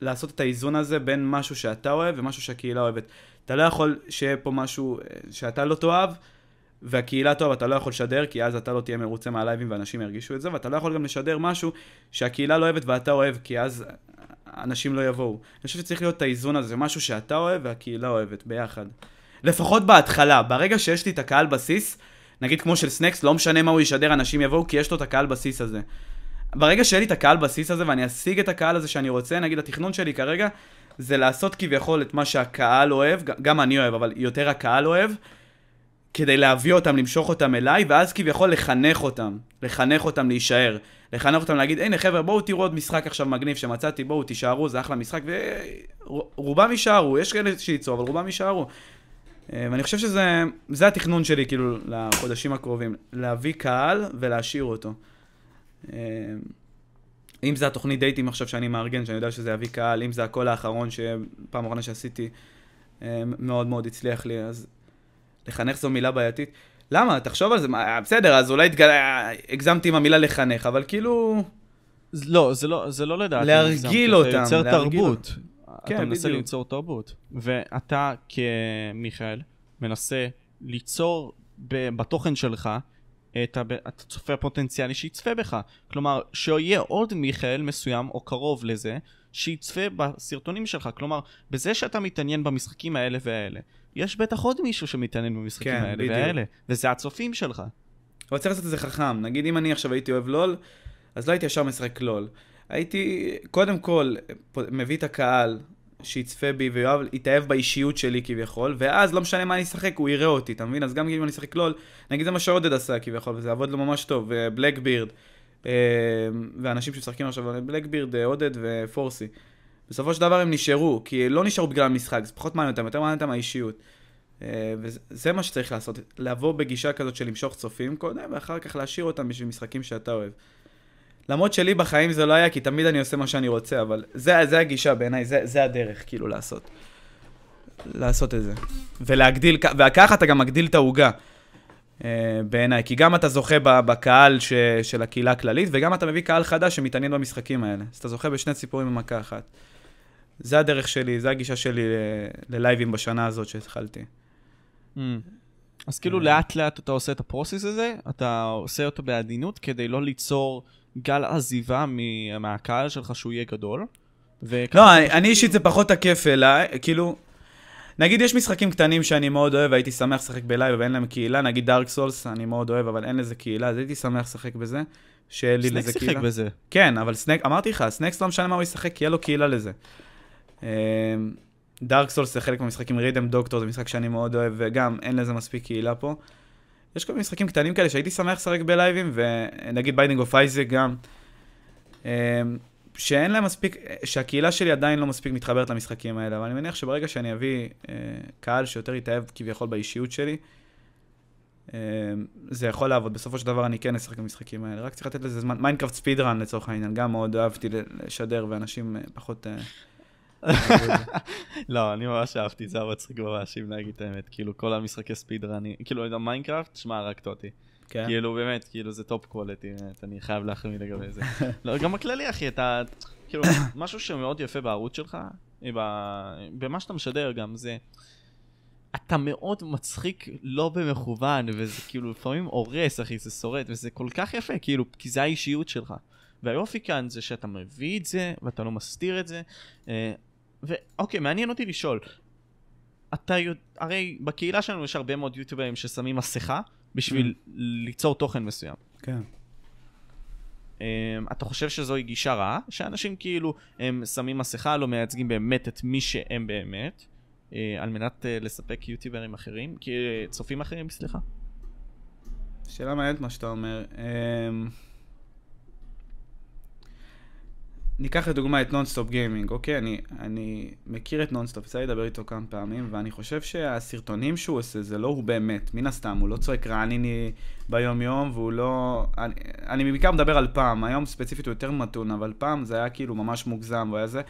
לעשות את האיזון הזה בין משהו שאתה אוהב ומשהו שהקהילה אוהבת. אתה לא יכול שיהיה פה משהו אה, שאתה לא תאהב, והקהילה טוב, אתה לא יכול לשדר, כי אז אתה לא תהיה מרוצה מהלייבים ואנשים ירגישו את זה, ואתה לא יכול גם לשדר משהו שהקהילה לא אוהבת ואתה אוהב, כי אז אנשים לא יבואו. אני חושב שצריך להיות את האיזון הזה, זה משהו שאתה אוהב והקהילה אוהבת, ביחד. לפחות בהתחלה, ברגע שיש לי את הקהל בסיס, נגיד כמו של סנקס, לא משנה מה הוא ישדר, אנשים יבואו, כי יש לו את הקהל בסיס הזה. ברגע שיהיה לי את הקהל בסיס הזה ואני אשיג את הקהל הזה שאני רוצה, נגיד התכנון שלי כרגע, זה לעשות כביכול את מה שהקהל אוהב, גם אני אוהב, אבל יותר הקהל אוהב, כדי להביא אותם, למשוך אותם אליי, ואז כביכול לחנך אותם, לחנך אותם להישאר. לחנך אותם להגיד, הנה חבר'ה, בואו תראו עוד משחק עכשיו מגניב שמצאתי, בואו תישארו, זה אחלה משחק, ורובם יישארו, יש כאלה שיצאו, אבל רובם יישארו. אה, ואני חושב שזה התכנון שלי, כאילו, לחודשים הקרובים, להביא קהל ולהשאיר אותו. אה, אם זה התוכנית דייטים עכשיו שאני מארגן, שאני יודע שזה יביא קהל, אם זה הקול האחרון, שפעם אחרונה שעשיתי, אה, מאוד מאוד הצליח לי, אז לחנך זו מילה בעייתית. למה? תחשוב על זה, בסדר, אז אולי התגל... הגזמתי עם המילה לחנך, אבל כאילו... לא, זה לא, זה לא לדעתי. להרגיל אותם. אתה יוצר תרבות. כן, אתה מנסה בדיוק. ליצור תרבות. ואתה כמיכאל מנסה ליצור בתוכן שלך את הצופה הפוטנציאלי שיצפה בך. כלומר, שיהיה עוד מיכאל מסוים או קרוב לזה, שיצפה בסרטונים שלך. כלומר, בזה שאתה מתעניין במשחקים האלה והאלה, יש בטח עוד מישהו שמתעניין במשחקים כן, האלה בדיוק. והאלה, וזה הצופים שלך. אבל צריך לעשות את זה חכם. נגיד אם אני עכשיו הייתי אוהב לול, אז לא הייתי ישר משחק לול. הייתי, קודם כל, מביא את הקהל שיצפה בי ויואב יתאהב באישיות שלי כביכול, ואז לא משנה מה אני אשחק, הוא יראה אותי, אתה מבין? אז גם אם אני אשחק לול, נגיד זה מה שעודד עשה כביכול, וזה עבוד לו ממש טוב, ובלקבירד, אה, ואנשים שמשחקים עכשיו, בלקבירד, אה, עודד ופורסי. בסופו של דבר הם נשארו, כי לא נשארו בגלל המשחק, זה פחות מעניין אותם, יותר מעניין אותם האישיות. אה, וזה מה שצריך לעשות, לבוא בגישה כזאת של למשוך צופים קודם, ואחר כך להשאיר אותם בשביל משחקים שאתה אוהב. למרות שלי בחיים זה לא היה, כי תמיד אני עושה מה שאני רוצה, אבל זה, זה הגישה בעיניי, זה, זה הדרך כאילו לעשות. לעשות את זה. ולהגדיל, וככה אתה גם מגדיל את העוגה. אה, בעיניי, כי גם אתה זוכה בקהל ש, של הקהילה הכללית, וגם אתה מביא קהל חדש שמתעניין במשחקים האלה. אז אתה זוכה בשני ציפורים במכה אחת. זה הדרך שלי, זה הגישה שלי ללייבים בשנה הזאת שהתחלתי. Mm. אז כאילו לאט לאט אתה עושה את ה process הזה, אתה עושה אותו בעדינות כדי לא ליצור גל עזיבה מהקהל שלך שהוא יהיה גדול. לא, אני אישית זה פחות תקף אליי, כאילו, נגיד יש משחקים קטנים שאני מאוד אוהב, הייתי שמח לשחק בלייב ואין להם קהילה, נגיד דארק סולס, אני מאוד אוהב, אבל אין לזה קהילה, אז הייתי שמח לשחק בזה, שאין לי לזה קהילה. סנקס שיחק בזה. כן, אבל סנקס, אמרתי לך, סנקס לא משנה מה הוא ישחק, כי יהיה לו קהילה לזה. דארק סולס זה חלק מהמשחקים, Rhythm Doctor זה משחק שאני מאוד אוהב, וגם אין לזה מספיק קהילה פה. יש כל מיני משחקים קטנים כאלה שהייתי שמח לשחק בלייבים, ונגיד Binding of Isaac גם. אמ, שאין להם מספיק, שהקהילה שלי עדיין לא מספיק מתחברת למשחקים האלה, אבל אני מניח שברגע שאני אביא אה, קהל שיותר יתאהב כביכול באישיות שלי, אה, זה יכול לעבוד. בסופו של דבר אני כן אשחק במשחקים האלה, רק צריך לתת לזה זמן. מיינקראפט speedrun לצורך העניין, גם מאוד אהבתי לשדר, ואנשים אה, פחות... אה, לא, אני ממש אהבתי זה, היה מצחיק ממש, אם להגיד את האמת. כאילו, כל המשחקי speedrunי, כאילו, מיינקראפט, שמע, הרגת אותי. כן. כאילו, באמת, כאילו, זה top quality, באמת, אני חייב להחמיא לגבי זה. לא, גם הכללי, אחי, אתה, כאילו, משהו שמאוד יפה בערוץ שלך, במה שאתה משדר גם, זה... אתה מאוד מצחיק לא במכוון, וזה כאילו לפעמים הורס, אחי, זה שורט, וזה כל כך יפה, כאילו, כי זה האישיות שלך. והיופי כאן זה שאתה מביא את זה, ואתה לא מסתיר את זה. אה, ואוקיי, מעניין אותי לשאול, אתה יודע, הרי בקהילה שלנו יש הרבה מאוד יוטיוברים ששמים מסכה בשביל mm. ליצור תוכן מסוים. כן. Um, אתה חושב שזוהי גישה רעה? שאנשים כאילו הם שמים מסכה, לא מייצגים באמת את מי שהם באמת, uh, על מנת uh, לספק יוטיוברים אחרים, uh, צופים אחרים, סליחה. שאלה מעניינת מה שאתה אומר. Um... ניקח לדוגמה את נונסטופ גיימינג, אוקיי? אני, אני מכיר את נונסטופ, יצא לי לדבר איתו כמה פעמים, ואני חושב שהסרטונים שהוא עושה זה לא הוא באמת, מן הסתם, הוא לא צועק רעניני ביום יום, והוא לא... אני, אני בעיקר מדבר על פעם, היום ספציפית הוא יותר מתון, אבל פעם זה היה כאילו ממש מוגזם, והיה זה...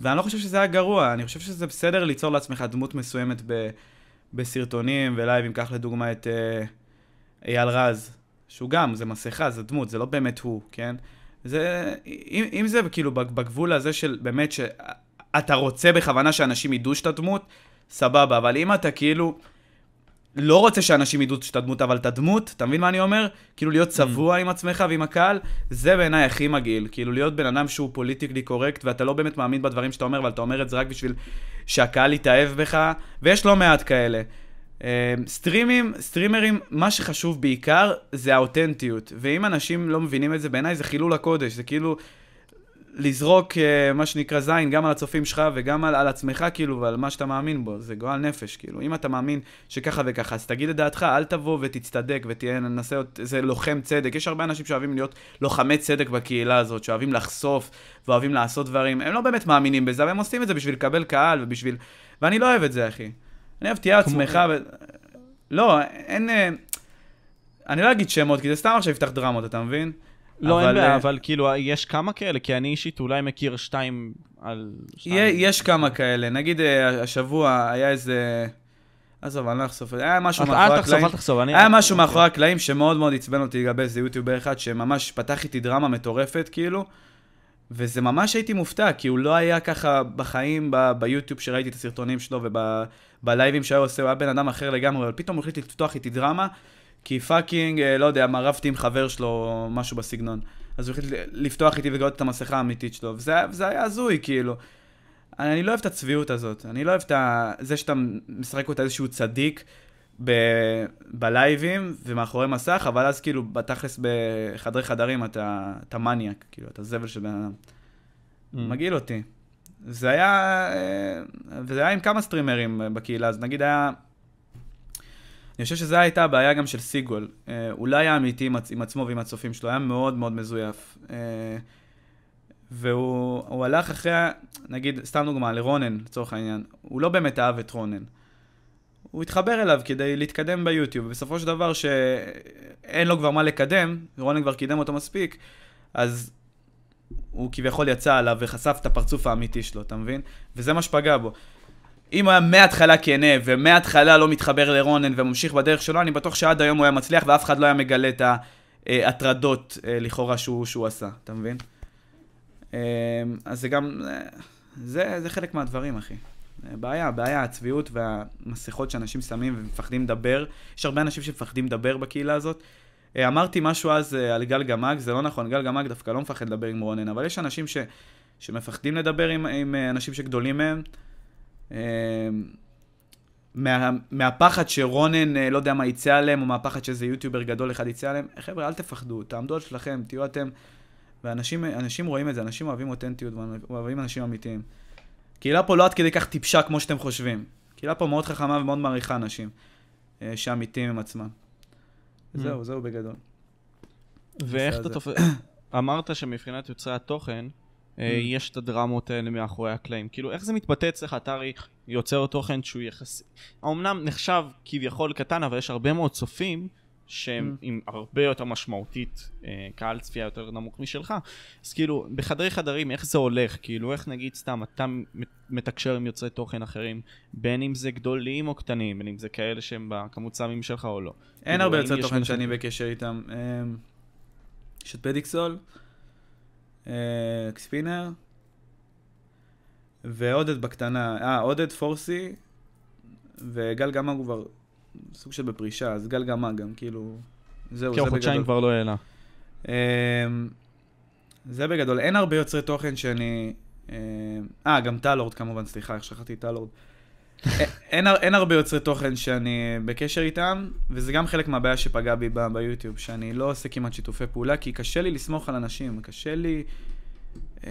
ואני לא חושב שזה היה גרוע, אני חושב שזה בסדר ליצור לעצמך דמות מסוימת ב, בסרטונים ולייבים, קח לדוגמה את אה, אייל רז, שהוא גם, זה מסכה, זה דמות, זה לא באמת הוא, כן? זה, אם, אם זה כאילו בגבול הזה של באמת שאתה רוצה בכוונה שאנשים ידעו שאתה דמות, סבבה, אבל אם אתה כאילו לא רוצה שאנשים ידעו שאתה דמות, אבל אתה דמות, אתה מבין מה אני אומר? כאילו להיות mm. צבוע mm. עם עצמך ועם הקהל, זה בעיניי הכי מגעיל. כאילו להיות בן אדם שהוא פוליטיקלי קורקט, ואתה לא באמת מאמין בדברים שאתה אומר, אבל אתה אומר את זה רק בשביל שהקהל יתאהב בך, ויש לא מעט כאלה. אמ, סטרימים, סטרימרים, מה שחשוב בעיקר זה האותנטיות. ואם אנשים לא מבינים את זה, בעיניי זה חילול הקודש. זה כאילו לזרוק אה, מה שנקרא זין גם על הצופים שלך וגם על, על עצמך, כאילו, ועל מה שאתה מאמין בו. זה גועל נפש, כאילו. אם אתה מאמין שככה וככה, אז תגיד את דעתך, אל תבוא ותצטדק ותהיה, ננסה, איזה לוחם צדק. יש הרבה אנשים שאוהבים להיות לוחמי צדק בקהילה הזאת, שאוהבים לחשוף ואוהבים לעשות דברים. הם לא באמת מאמינים בזה, אבל הם עושים את זה בשביל לקבל קהל ובשביל... ואני לא אוהב את זה, אחי. אני אוהב, תהיה עצמך ו... לא, אין... אה, אני לא אגיד שמות, כי זה סתם עכשיו יפתח דרמות, אתה מבין? לא, אין בעיה, אה, אבל כאילו, יש כמה כאלה? כי אני אישית אולי מכיר שתיים על... יש כמה כאלה. נגיד אה, השבוע היה איזה... עזוב, אני לא אחשוף את זה. היה משהו מאחורי הקלעים. אל תחשוף, אל תחשוף. היה משהו מאחורי הקלעים שמאוד מאוד עצבן אותי לגבי איזה יוטיובר אחד, שממש פתח איתי דרמה מטורפת, כאילו. וזה ממש הייתי מופתע, כי הוא לא היה ככה בחיים, ב- ביוטיוב שראיתי את הסרטונים שלו ובלייבים שהיה עושה, הוא היה בן אדם אחר לגמרי, אבל פתאום הוא החליט לפתוח איתי דרמה, כי fucking, אה, לא יודע, רבתי עם חבר שלו, משהו בסגנון. אז הוא החליט לפתוח איתי ולגלות את המסכה האמיתית שלו, וזה, וזה היה הזוי, כאילו. אני לא אוהב את הצביעות הזאת, אני לא אוהב את ה... זה שאתה משחק אותה איזשהו צדיק, ב... בלייבים ומאחורי מסך, אבל אז כאילו בתכלס בחדרי חדרים אתה, אתה מניאק, כאילו, אתה זבל של בן אדם. Mm. מגעיל אותי. זה היה, אה, וזה היה עם כמה סטרימרים בקהילה, אז נגיד היה, אני חושב שזו הייתה הבעיה גם של סיגול. אה, הוא לא היה אמיתי עם, עם עצמו ועם הצופים שלו, היה מאוד מאוד מזויף. אה, והוא הוא הלך אחרי, נגיד, סתם דוגמה, לרונן, לצורך העניין. הוא לא באמת אהב את רונן. הוא התחבר אליו כדי להתקדם ביוטיוב, ובסופו של דבר שאין לו כבר מה לקדם, רונן כבר קידם אותו מספיק, אז הוא כביכול יצא עליו וחשף את הפרצוף האמיתי שלו, אתה מבין? וזה מה שפגע בו. אם הוא היה מההתחלה כנה ומההתחלה לא מתחבר לרונן וממשיך בדרך שלו, אני בטוח שעד היום הוא היה מצליח ואף אחד לא היה מגלה את ההטרדות אה, לכאורה שהוא, שהוא עשה, אתה מבין? אה, אז זה גם, אה, זה, זה חלק מהדברים, אחי. בעיה, בעיה, הצביעות והמסכות שאנשים שמים ומפחדים לדבר. יש הרבה אנשים שמפחדים לדבר בקהילה הזאת. אה, אמרתי משהו אז אה, על גל גמג, זה לא נכון, גל גמג דווקא לא מפחד לדבר עם רונן, אבל יש אנשים ש, שמפחדים לדבר עם, עם אה, אנשים שגדולים מהם. מה, מהפחד שרונן, לא יודע מה, יצא עליהם, או מהפחד שאיזה יוטיובר גדול אחד יצא עליהם. חבר'ה, אל תפחדו, תעמדו על שלכם, תהיו אתם. ואנשים אנשים רואים את זה, אנשים אוהבים אותנטיות, ואוהבים אנשים אמיתיים. קהילה פה לא עד כדי כך טיפשה כמו שאתם חושבים. קהילה פה מאוד חכמה ומאוד מעריכה אנשים אה, שאמיתיים עם עצמם. זהו, זהו בגדול. ואיך אתה. תופס... אמרת שמבחינת יוצרי התוכן, אה, Mm. יש את הדרמות האלה מאחורי הקלעים. כאילו, איך זה מתבטא אצלך? אתה הרי יוצר תוכן שהוא יחסי... אמנם נחשב כביכול קטן, אבל יש הרבה מאוד צופים שהם Mm. עם הרבה יותר משמעותית, אה, קהל צפייה יותר נמוך משלך. אז כאילו, בחדרי חדרים, איך זה הולך? כאילו, איך נגיד סתם, אתה מת- מתקשר עם יוצרי תוכן אחרים, בין אם זה גדולים או קטנים, בין אם זה כאלה שהם בכמות סאמים שלך או לא. אין כאילו, הרבה יוצרי תוכן שאני בקשר איתם. אמ, יש את פדיקסול, אה, אקספינר, ועודד בקטנה. אה, עודד פורסי, וגל הוא כבר סוג של בפרישה, אז גל גמג גם, כאילו... זהו, כי זה חודשיים בגדול. כבר לא העלה. אמ, זה בגדול. אין הרבה יוצרי תוכן שאני... אמ, אה, גם טלורד כמובן, סליחה, איך שכחתי את טלורד. א- אין, אין הרבה יוצרי תוכן שאני בקשר איתם, וזה גם חלק מהבעיה שפגע בי ב- ביוטיוב, שאני לא עושה כמעט שיתופי פעולה, כי קשה לי לסמוך על אנשים, קשה לי אמ,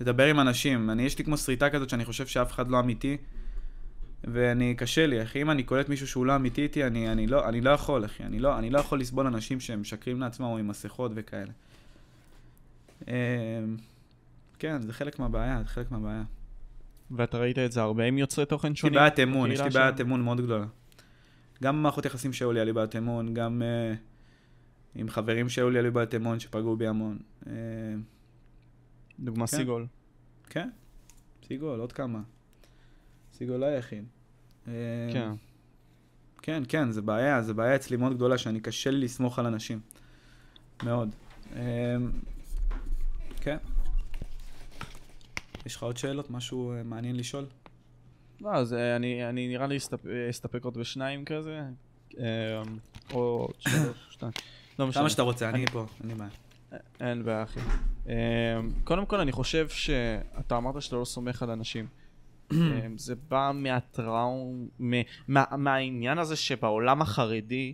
לדבר עם אנשים. אני, יש לי כמו שריטה כזאת שאני חושב שאף אחד לא אמיתי, ואני, קשה לי, אחי. אם אני קולט מישהו שהוא לא אמיתי איתי, אני, אני, לא, אני לא יכול, אחי. אני לא, אני לא יכול לסבול אנשים שהם משקרים לעצמם או עם מסכות וכאלה. אמ, כן, זה חלק מהבעיה, זה חלק מהבעיה. ואתה ראית את זה הרבה עם יוצרי תוכן יש לי שונים? בעיית אמון, יש לי בעיית? אמון מאוד גדולה. גם במערכות יחסים שהיו לי, היה לי בעיית אמון, גם uh, עם חברים שהיו לי, היה לי בעיית אמון שפגעו בי המון. Uh, דוגמה כן. סיגול. כן, סיגול, עוד כמה. סיגול לא היחיד. Uh, כן. כן, כן, זה בעיה, זה בעיה אצלי מאוד גדולה, שאני קשה לי לסמוך על אנשים. מאוד. Uh, כן. יש לך עוד שאלות? משהו uh, מעניין לשאול? לא, אז אה, אני אני נראה לי אסתפ- אה, אסתפק עוד בשניים כזה. אה, או שלוש, שתיים. לא משנה. כמה שאתה רוצה, אני פה, אין לי בעיה. אין בעיה, אחי. אה, קודם כל, אני חושב שאתה אמרת שאתה לא סומך על אנשים. אה, זה בא מהטראום, מה- מהעניין הזה שבעולם החרדי,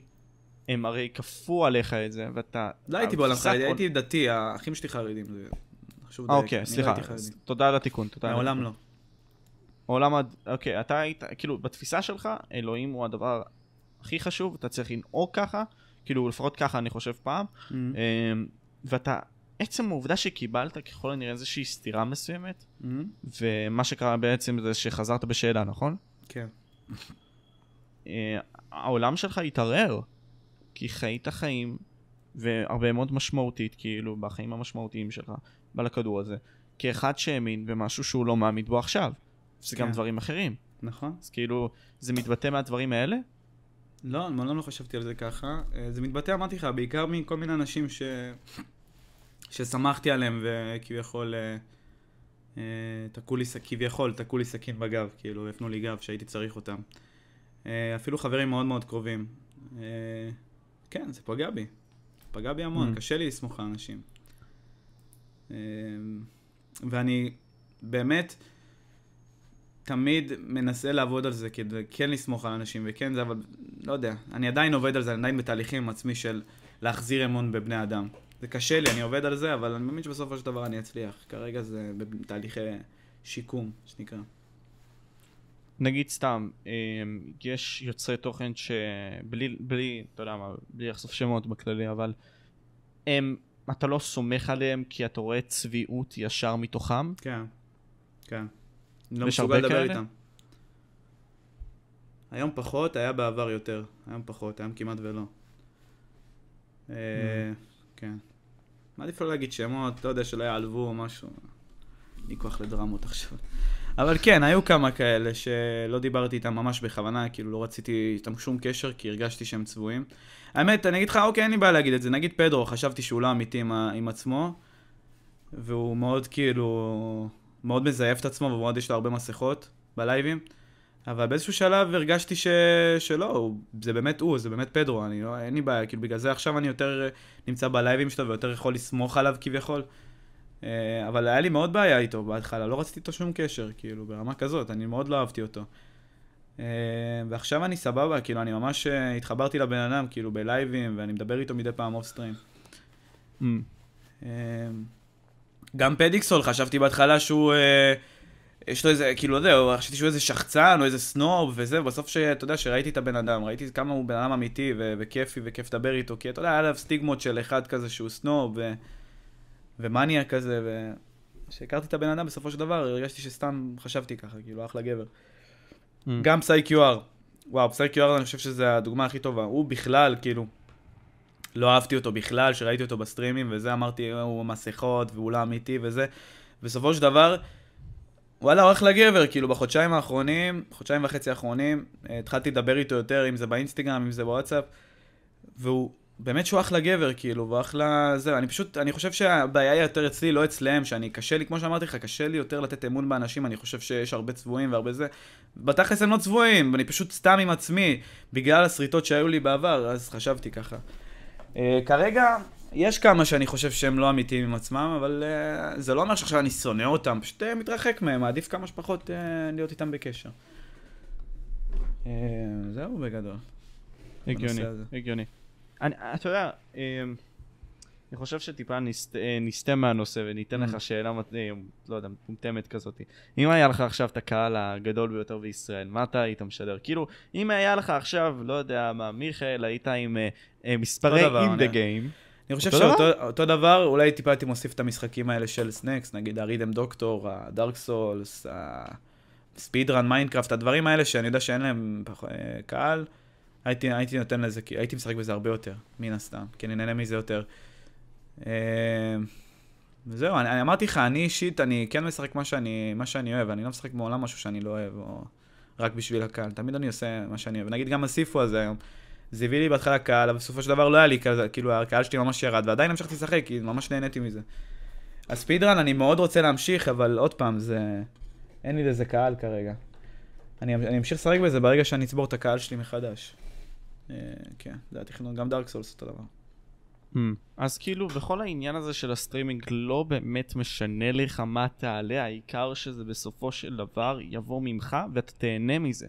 הם הרי כפו עליך את זה, ואתה... לא הייתי בעולם חרדי, הייתי דתי, האחים שלי חרדים, אה, אוקיי, סליחה. לא. אז תודה על התיקון, תודה מעולם. לא. עולם, הד- אוקיי, אתה היית, כאילו, בתפיסה שלך, אלוהים הוא הדבר הכי חשוב, אתה צריך לנהוג ככה, כאילו, לפחות ככה אני חושב פעם, Mm-hmm. אמ, ואתה, עצם העובדה שקיבלת ככל הנראה איזושהי סתירה מסוימת, Mm-hmm. ומה שקרה בעצם זה שחזרת בשאלה, נכון? כן. אה, העולם שלך התערער, כי חיית חיים, והרבה מאוד משמעותית, כאילו, בחיים המשמעותיים שלך, על הכדור הזה, כאחד שהאמין במשהו שהוא לא מאמין בו עכשיו. זה גם כן. דברים אחרים. נכון. אז כאילו, זה מתבטא מהדברים האלה? לא, אני מעולם לא חשבתי על זה ככה. אה, זה מתבטא, אמרתי לך, בעיקר מכל מיני אנשים ש... ששמחתי עליהם וכביכול אה, אה, תקעו לי, כביכול תקעו לי סכין בגב, כאילו, הפנו לי גב שהייתי צריך אותם. אה, אפילו חברים מאוד מאוד קרובים. אה, כן, זה פגע בי. פגע בי המון, Mm. קשה לי לסמוך על אנשים. אה, ואני באמת תמיד מנסה לעבוד על זה כדי כן לסמוך על אנשים וכן זה, אבל לא יודע, אני עדיין עובד על זה, אני עדיין בתהליכים עם עצמי של להחזיר אמון בבני אדם. זה קשה לי, אני עובד על זה, אבל אני מאמין שבסופו של דבר אני אצליח. כרגע זה בתהליכי שיקום, שנקרא. נגיד סתם, אמ, יש יוצרי תוכן שבלי, בלי, אתה יודע מה, בלי לחשוף שמות בכללי, אבל הם אתה לא סומך עליהם כי אתה רואה צביעות ישר מתוכם? כן, כן. אני לא מסוגל לדבר כאלה? איתם. היום פחות, היה בעבר יותר. היום פחות, היום כמעט ולא. אה, כן. מעדיף לא להגיד שמות, לא יודע, שלא יעלבו או משהו. אין לי כוח לדרמות עכשיו. אבל כן, היו כמה כאלה שלא דיברתי איתם ממש בכוונה, כאילו לא רציתי איתם שום קשר, כי הרגשתי שהם צבועים. האמת, אני אגיד לך, אוקיי, אין לי בעיה להגיד את זה. נגיד פדרו, חשבתי שהוא לא אמיתי עם, עם עצמו, והוא מאוד כאילו, מאוד מזייף את עצמו, ומאוד יש לו הרבה מסכות בלייבים. אבל באיזשהו שלב הרגשתי ש... שלא, הוא... זה באמת הוא, זה באמת פדרו, אני לא, אין לי בעיה, כאילו בגלל זה עכשיו אני יותר אה, נמצא בלייבים שלו ויותר יכול לסמוך עליו כביכול. אה, אבל היה לי מאוד בעיה איתו בהתחלה, לא רציתי איתו שום קשר, כאילו, ברמה כזאת, אני מאוד לא אהבתי אותו. אה, ועכשיו אני סבבה, כאילו, אני ממש התחברתי לבן אדם, כאילו, בלייבים, ואני מדבר איתו מדי פעם אוף סטרים. Mm. גם פדיקסול, חשבתי בהתחלה שהוא... יש לו איזה, כאילו, לא יודע, חשבתי שהוא איזה שחצן או איזה סנוב וזה, ובסוף שאתה יודע, שראיתי את הבן אדם, ראיתי כמה הוא בן אדם אמיתי ו- וכיפי וכיף לדבר איתו, כי אתה יודע, היה עליו סטיגמות של אחד כזה שהוא סנוב ו- ומאניה כזה, וכשהכרתי את הבן אדם בסופו של דבר, הרגשתי שסתם חשבתי ככה, כאילו, אחלה גבר. Mm. גם פסאי QR, וואו, פסאי QR אני חושב שזו הדוגמה הכי טובה, הוא בכלל, כאילו, לא אהבתי אותו בכלל, שראיתי אותו בסטרימים וזה, אמרתי, הוא מסכות והוא לא אמיתי וזה. בסופו של דבר, וואלה, הוא אחלה גבר, כאילו בחודשיים האחרונים, חודשיים וחצי האחרונים, אה, התחלתי לדבר איתו יותר, אם זה באינסטגרם, אם זה בוואטסאפ, והוא, באמת שהוא אחלה גבר, כאילו, והוא אחלה, זהו, אני פשוט, אני חושב שהבעיה היא יותר אצלי, לא אצלם, שאני, קשה לי, כמו שאמרתי לך, קשה לי יותר לתת אמון באנשים, אני חושב שיש הרבה צבועים והרבה זה. בתכלס הם לא צבועים, אני פשוט סתם עם עצמי, בגלל השריטות שהיו לי בעבר, אז חשבתי ככה. Uh, כרגע, יש כמה שאני חושב שהם לא אמיתיים עם עצמם, אבל uh, זה לא אומר שעכשיו אני שונא אותם, פשוט uh, מתרחק מהם, מעדיף כמה שפחות uh, להיות איתם בקשר. Uh, זהו בגדול. הגיוני. הגיוני. אני, אתה יודע, אמ, אני חושב שטיפה נסט, נסטה מהנושא וניתן Mm. לך שאלה, לא יודע, מטומטמת כזאת. אם היה לך עכשיו את הקהל הגדול ביותר בישראל, מה אתה היית משדר? כאילו, אם היה לך עכשיו, לא יודע מה, מיכאל, היית עם אה, אה, מספרי in the אני- חושב אותו שאותו אותו דבר, אולי טיפה הייתי מוסיף את המשחקים האלה של סנקס, נגיד הרידם דוקטור, הדארק סולס, הספידרן, מיינקראפט, הדברים האלה שאני יודע שאין להם אה, קהל, הייתי, הייתי נותן לזה, הייתי משחק בזה הרבה יותר, מן הסתם, כי אני נהנה מזה יותר. אה, וזהו, אני, אני אמרתי לך, אני אישית, אני כן משחק מה שאני, מה שאני אוהב, אני לא משחק מעולם משהו שאני לא אוהב, או רק בשביל הקהל, תמיד אני עושה מה שאני אוהב. נגיד גם ה Sifu הזה היום, זה הביא לי בהתחלה קהל, אבל בסופו של דבר לא היה לי כזה, כאילו הקהל שלי ממש ירד, ועדיין המשכתי לשחק, כי ממש נהניתי מזה. ה speedrun, אני מאוד רוצה להמשיך, אבל עוד פעם, זה... אין לי לזה קהל כרגע. אני, אני אמשיך לשחק בזה ברגע שאני אצבור את הקהל שלי מחדש. אה, כן, זה התכנון, גם Dark Souls אותו דבר. Mm. אז כאילו, בכל העניין הזה של הסטרימינג לא באמת משנה לך מה תעלה, העיקר שזה בסופו של דבר יבוא ממך ואתה תהנה מזה.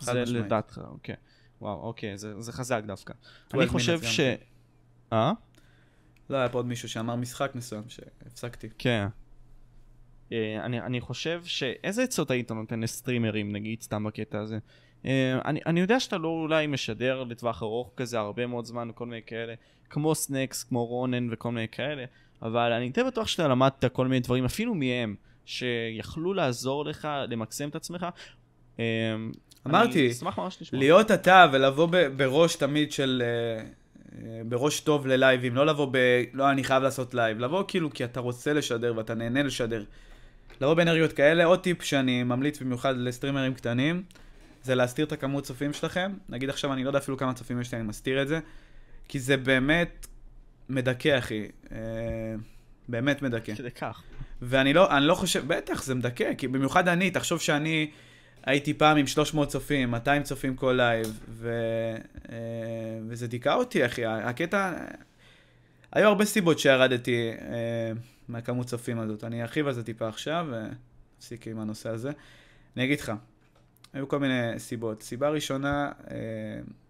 חד זה. לדעתך, אוקיי. וואו, אוקיי, זה, זה חזק דווקא. 12 אני חושב ש... אה? לא, היה פה עוד מישהו שאמר משחק מסוים שהפסקתי. כן. אה, אני, אני חושב ש... איזה עצות היית נותן לסטרימרים, נגיד, סתם בקטע הזה? אה, אני, אני יודע שאתה לא אולי משדר לטווח ארוך כזה הרבה מאוד זמן וכל מיני כאלה, כמו סנקס, כמו רונן וכל מיני כאלה, אבל אני די בטוח שאתה למדת כל מיני דברים, אפילו מהם, שיכלו לעזור לך למקסם את עצמך. אה, אמרתי. להיות אתה ולבוא בראש תמיד של... אה, אה, בראש טוב ללייבים, לא לבוא ב... לא, אני חייב לעשות לייב. לבוא כאילו כי אתה רוצה לשדר ואתה נהנה לשדר. לבוא באנרגיות כאלה. עוד טיפ שאני ממליץ במיוחד לסטרימרים קטנים, זה להסתיר את הכמות צופים שלכם. נגיד עכשיו אני לא יודע אפילו כמה צופים יש לי, אני מסתיר את זה. כי זה באמת מדכא, אחי. אה, באמת מדכא. כדי כך. ואני לא, אני לא חושב, בטח, זה מדכא, כי במיוחד אני, תחשוב שאני הייתי פעם עם 300 צופים, 200 צופים כל לייב, ו, אה, וזה דיכא אותי, אחי. הקטע, היו הרבה סיבות שירדתי אה, מהכמות צופים הזאת. אני ארחיב על זה טיפה עכשיו, ונפסיק עם הנושא הזה. אני אגיד לך, היו כל מיני סיבות. סיבה ראשונה, אה,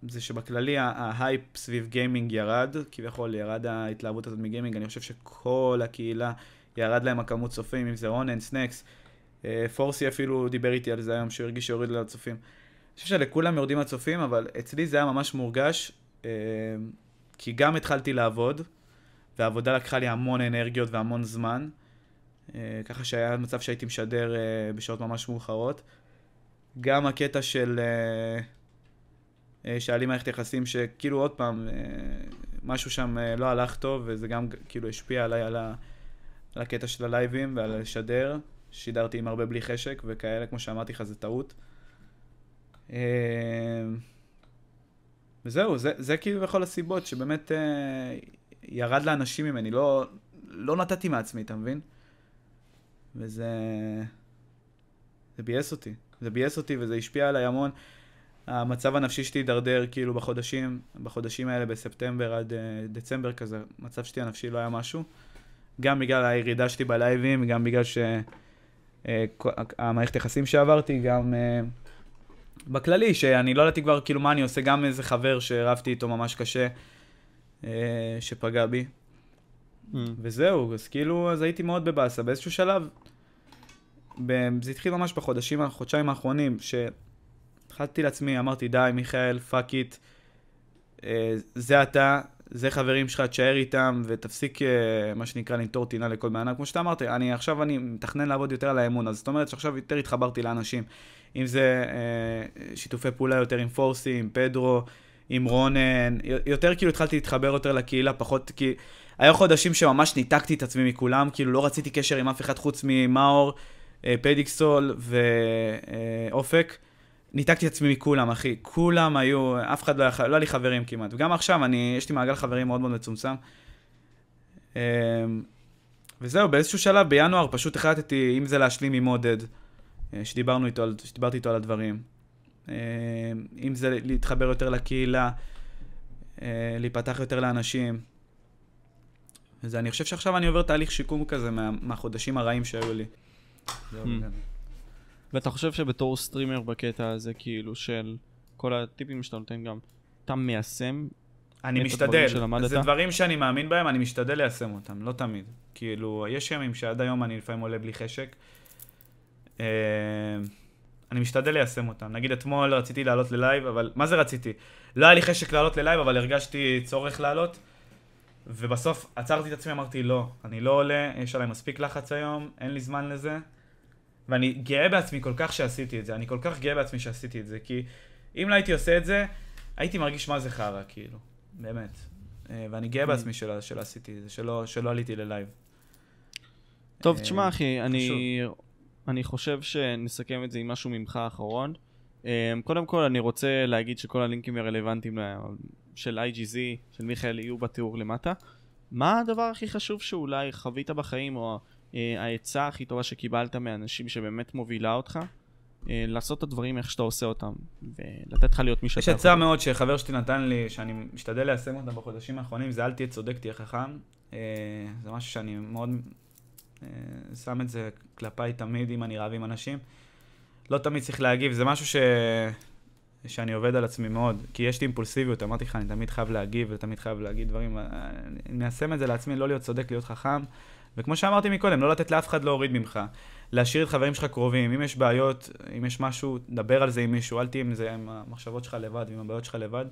זה שבכללי ההייפ סביב גיימינג ירד, כביכול ירד ההתלהבות הזאת מגיימינג, אני חושב שכל הקהילה ירד להם הכמות צופים, אם זה רונן, סנקס. אה, פורסי אפילו דיבר איתי על זה היום, שהוא הרגיש שירדו לו הצופים. אני חושב שלכולם יורדים הצופים, אבל אצלי זה היה ממש מורגש, אה, כי גם התחלתי לעבוד, והעבודה לקחה לי המון אנרגיות והמון זמן. אה, ככה שהיה מצב שהייתי משדר בשעות ממש מאוחרות. גם הקטע של... לי מערכת יחסים שכאילו עוד פעם, משהו שם לא הלך טוב, וזה גם כאילו השפיע עליי על, ה, על הקטע של הלייבים ועל לשדר. שידרתי עם הרבה בלי חשק וכאלה, כמו שאמרתי לך, זה טעות. אה, וזהו, זה, זה כאילו בכל הסיבות שבאמת אה, ירד לאנשים ממני, לא, לא נתתי מעצמי, אתה מבין? וזה... זה ביאס אותי. זה ביאס אותי וזה השפיע עליי המון. המצב הנפשי שלי הידרדר כאילו בחודשים, בחודשים האלה בספטמבר עד uh, דצמבר כזה, המצב שלי הנפשי לא היה משהו. גם בגלל הירידה שלי בלייבים, גם בגלל שהמערכת uh, יחסים שעברתי, גם uh, בכללי, שאני לא ידעתי כבר כאילו מה אני עושה, גם איזה חבר שרבתי איתו ממש קשה, uh, שפגע בי. Mm. וזהו, אז כאילו, אז הייתי מאוד בבאסה. באיזשהו שלב, זה התחיל ממש בחודשים, החודשיים האחרונים, שהתחלתי לעצמי, אמרתי, די, מיכאל, fuck it, זה אתה, זה חברים שלך, תשאר איתם, ותפסיק, אה, מה שנקרא, לנטור טינה לכל בן אדם. כמו שאתה אמרת, אני עכשיו אני מתכנן לעבוד יותר על האמון, אז זאת אומרת שעכשיו יותר התחברתי לאנשים. אם זה אה, שיתופי פעולה יותר עם פורסי, עם פדרו, עם רונן, יותר כאילו התחלתי להתחבר יותר לקהילה, פחות כי... היו חודשים שממש ניתקתי את עצמי מכולם, כאילו לא רציתי קשר עם אף אחד חוץ ממאור, אה, פדיקסול ואופק. ניתקתי את עצמי מכולם, אחי. כולם היו, אף אחד לא היה, לא היה לי חברים כמעט. וגם עכשיו, אני, יש לי מעגל חברים מאוד מאוד מצומצם. אמ, וזהו, באיזשהו שלב, בינואר, פשוט החלטתי, אם זה להשלים עם עודד, אה, שדיברנו איתו, שדיברתי איתו על הדברים. אמ, אם זה להתחבר יותר לקהילה, אה, להיפתח יותר לאנשים. וזה, אני חושב שעכשיו אני עובר תהליך שיקום כזה מה, מהחודשים הרעים שהיו לי. זהו, Hmm. ואתה חושב שבתור סטרימר בקטע הזה, כאילו, של כל הטיפים שאתה נותן גם, אתה מיישם? אני את משתדל? זה דברים שאני מאמין בהם, אני משתדל ליישם אותם, לא תמיד. כאילו, יש ימים שעד היום אני לפעמים עולה בלי חשק. אה, אני משתדל ליישם אותם. נגיד אתמול רציתי לעלות ללייב, אבל מה זה רציתי? לא היה לי חשק לעלות ללייב, אבל הרגשתי צורך לעלות. ובסוף עצרתי את עצמי, אמרתי, לא, אני לא עולה, יש עליי מספיק לחץ היום, אין לי זמן לזה. ואני גאה בעצמי כל כך שעשיתי את זה, אני כל כך גאה בעצמי שעשיתי את זה, כי אם לא הייתי עושה את זה, הייתי מרגיש מה זה חרא, כאילו, באמת. אה, ואני גאה בעצמי שלא, שלא עשיתי את זה, שלא, שלא עליתי ללייב. טוב, אה, תשמע, אחי, אני, אני חושב שנסכם את זה עם משהו ממך האחרון. אה, קודם כל, אני רוצה להגיד שכל הלינקים הרלוונטיים של IGZ, של מיכאל, יהיו בתיאור למטה. מה הדבר הכי חשוב שאולי חווית בחיים, או העצה הכי טובה שקיבלת מאנשים שבאמת מובילה אותך? אה, לעשות את הדברים איך שאתה עושה אותם, ולתת לך להיות מי שאתה יש הצעה מאוד שחבר שלי נתן לי, שאני משתדל ליישם אותה בחודשים האחרונים, זה אל תהיה צודק, תהיה חכם. אה, זה משהו שאני מאוד אה, שם את זה כלפיי תמיד, אם אני רב עם אנשים. לא תמיד צריך להגיב, זה משהו ש... שאני עובד על עצמי מאוד, כי יש לי אימפולסיביות, אמרתי לך, אני תמיד חייב להגיב ותמיד חייב להגיד דברים, אני מיישם את זה לעצמי, לא להיות צודק, להיות חכם, וכמו שאמרתי מקודם, לא לתת לאף אחד להוריד ממך, להשאיר את חברים שלך קרובים, אם יש בעיות, אם יש משהו, דבר על זה עם מישהו, אל תהיה עם זה, עם המחשבות שלך לבד ועם הבעיות שלך לבד.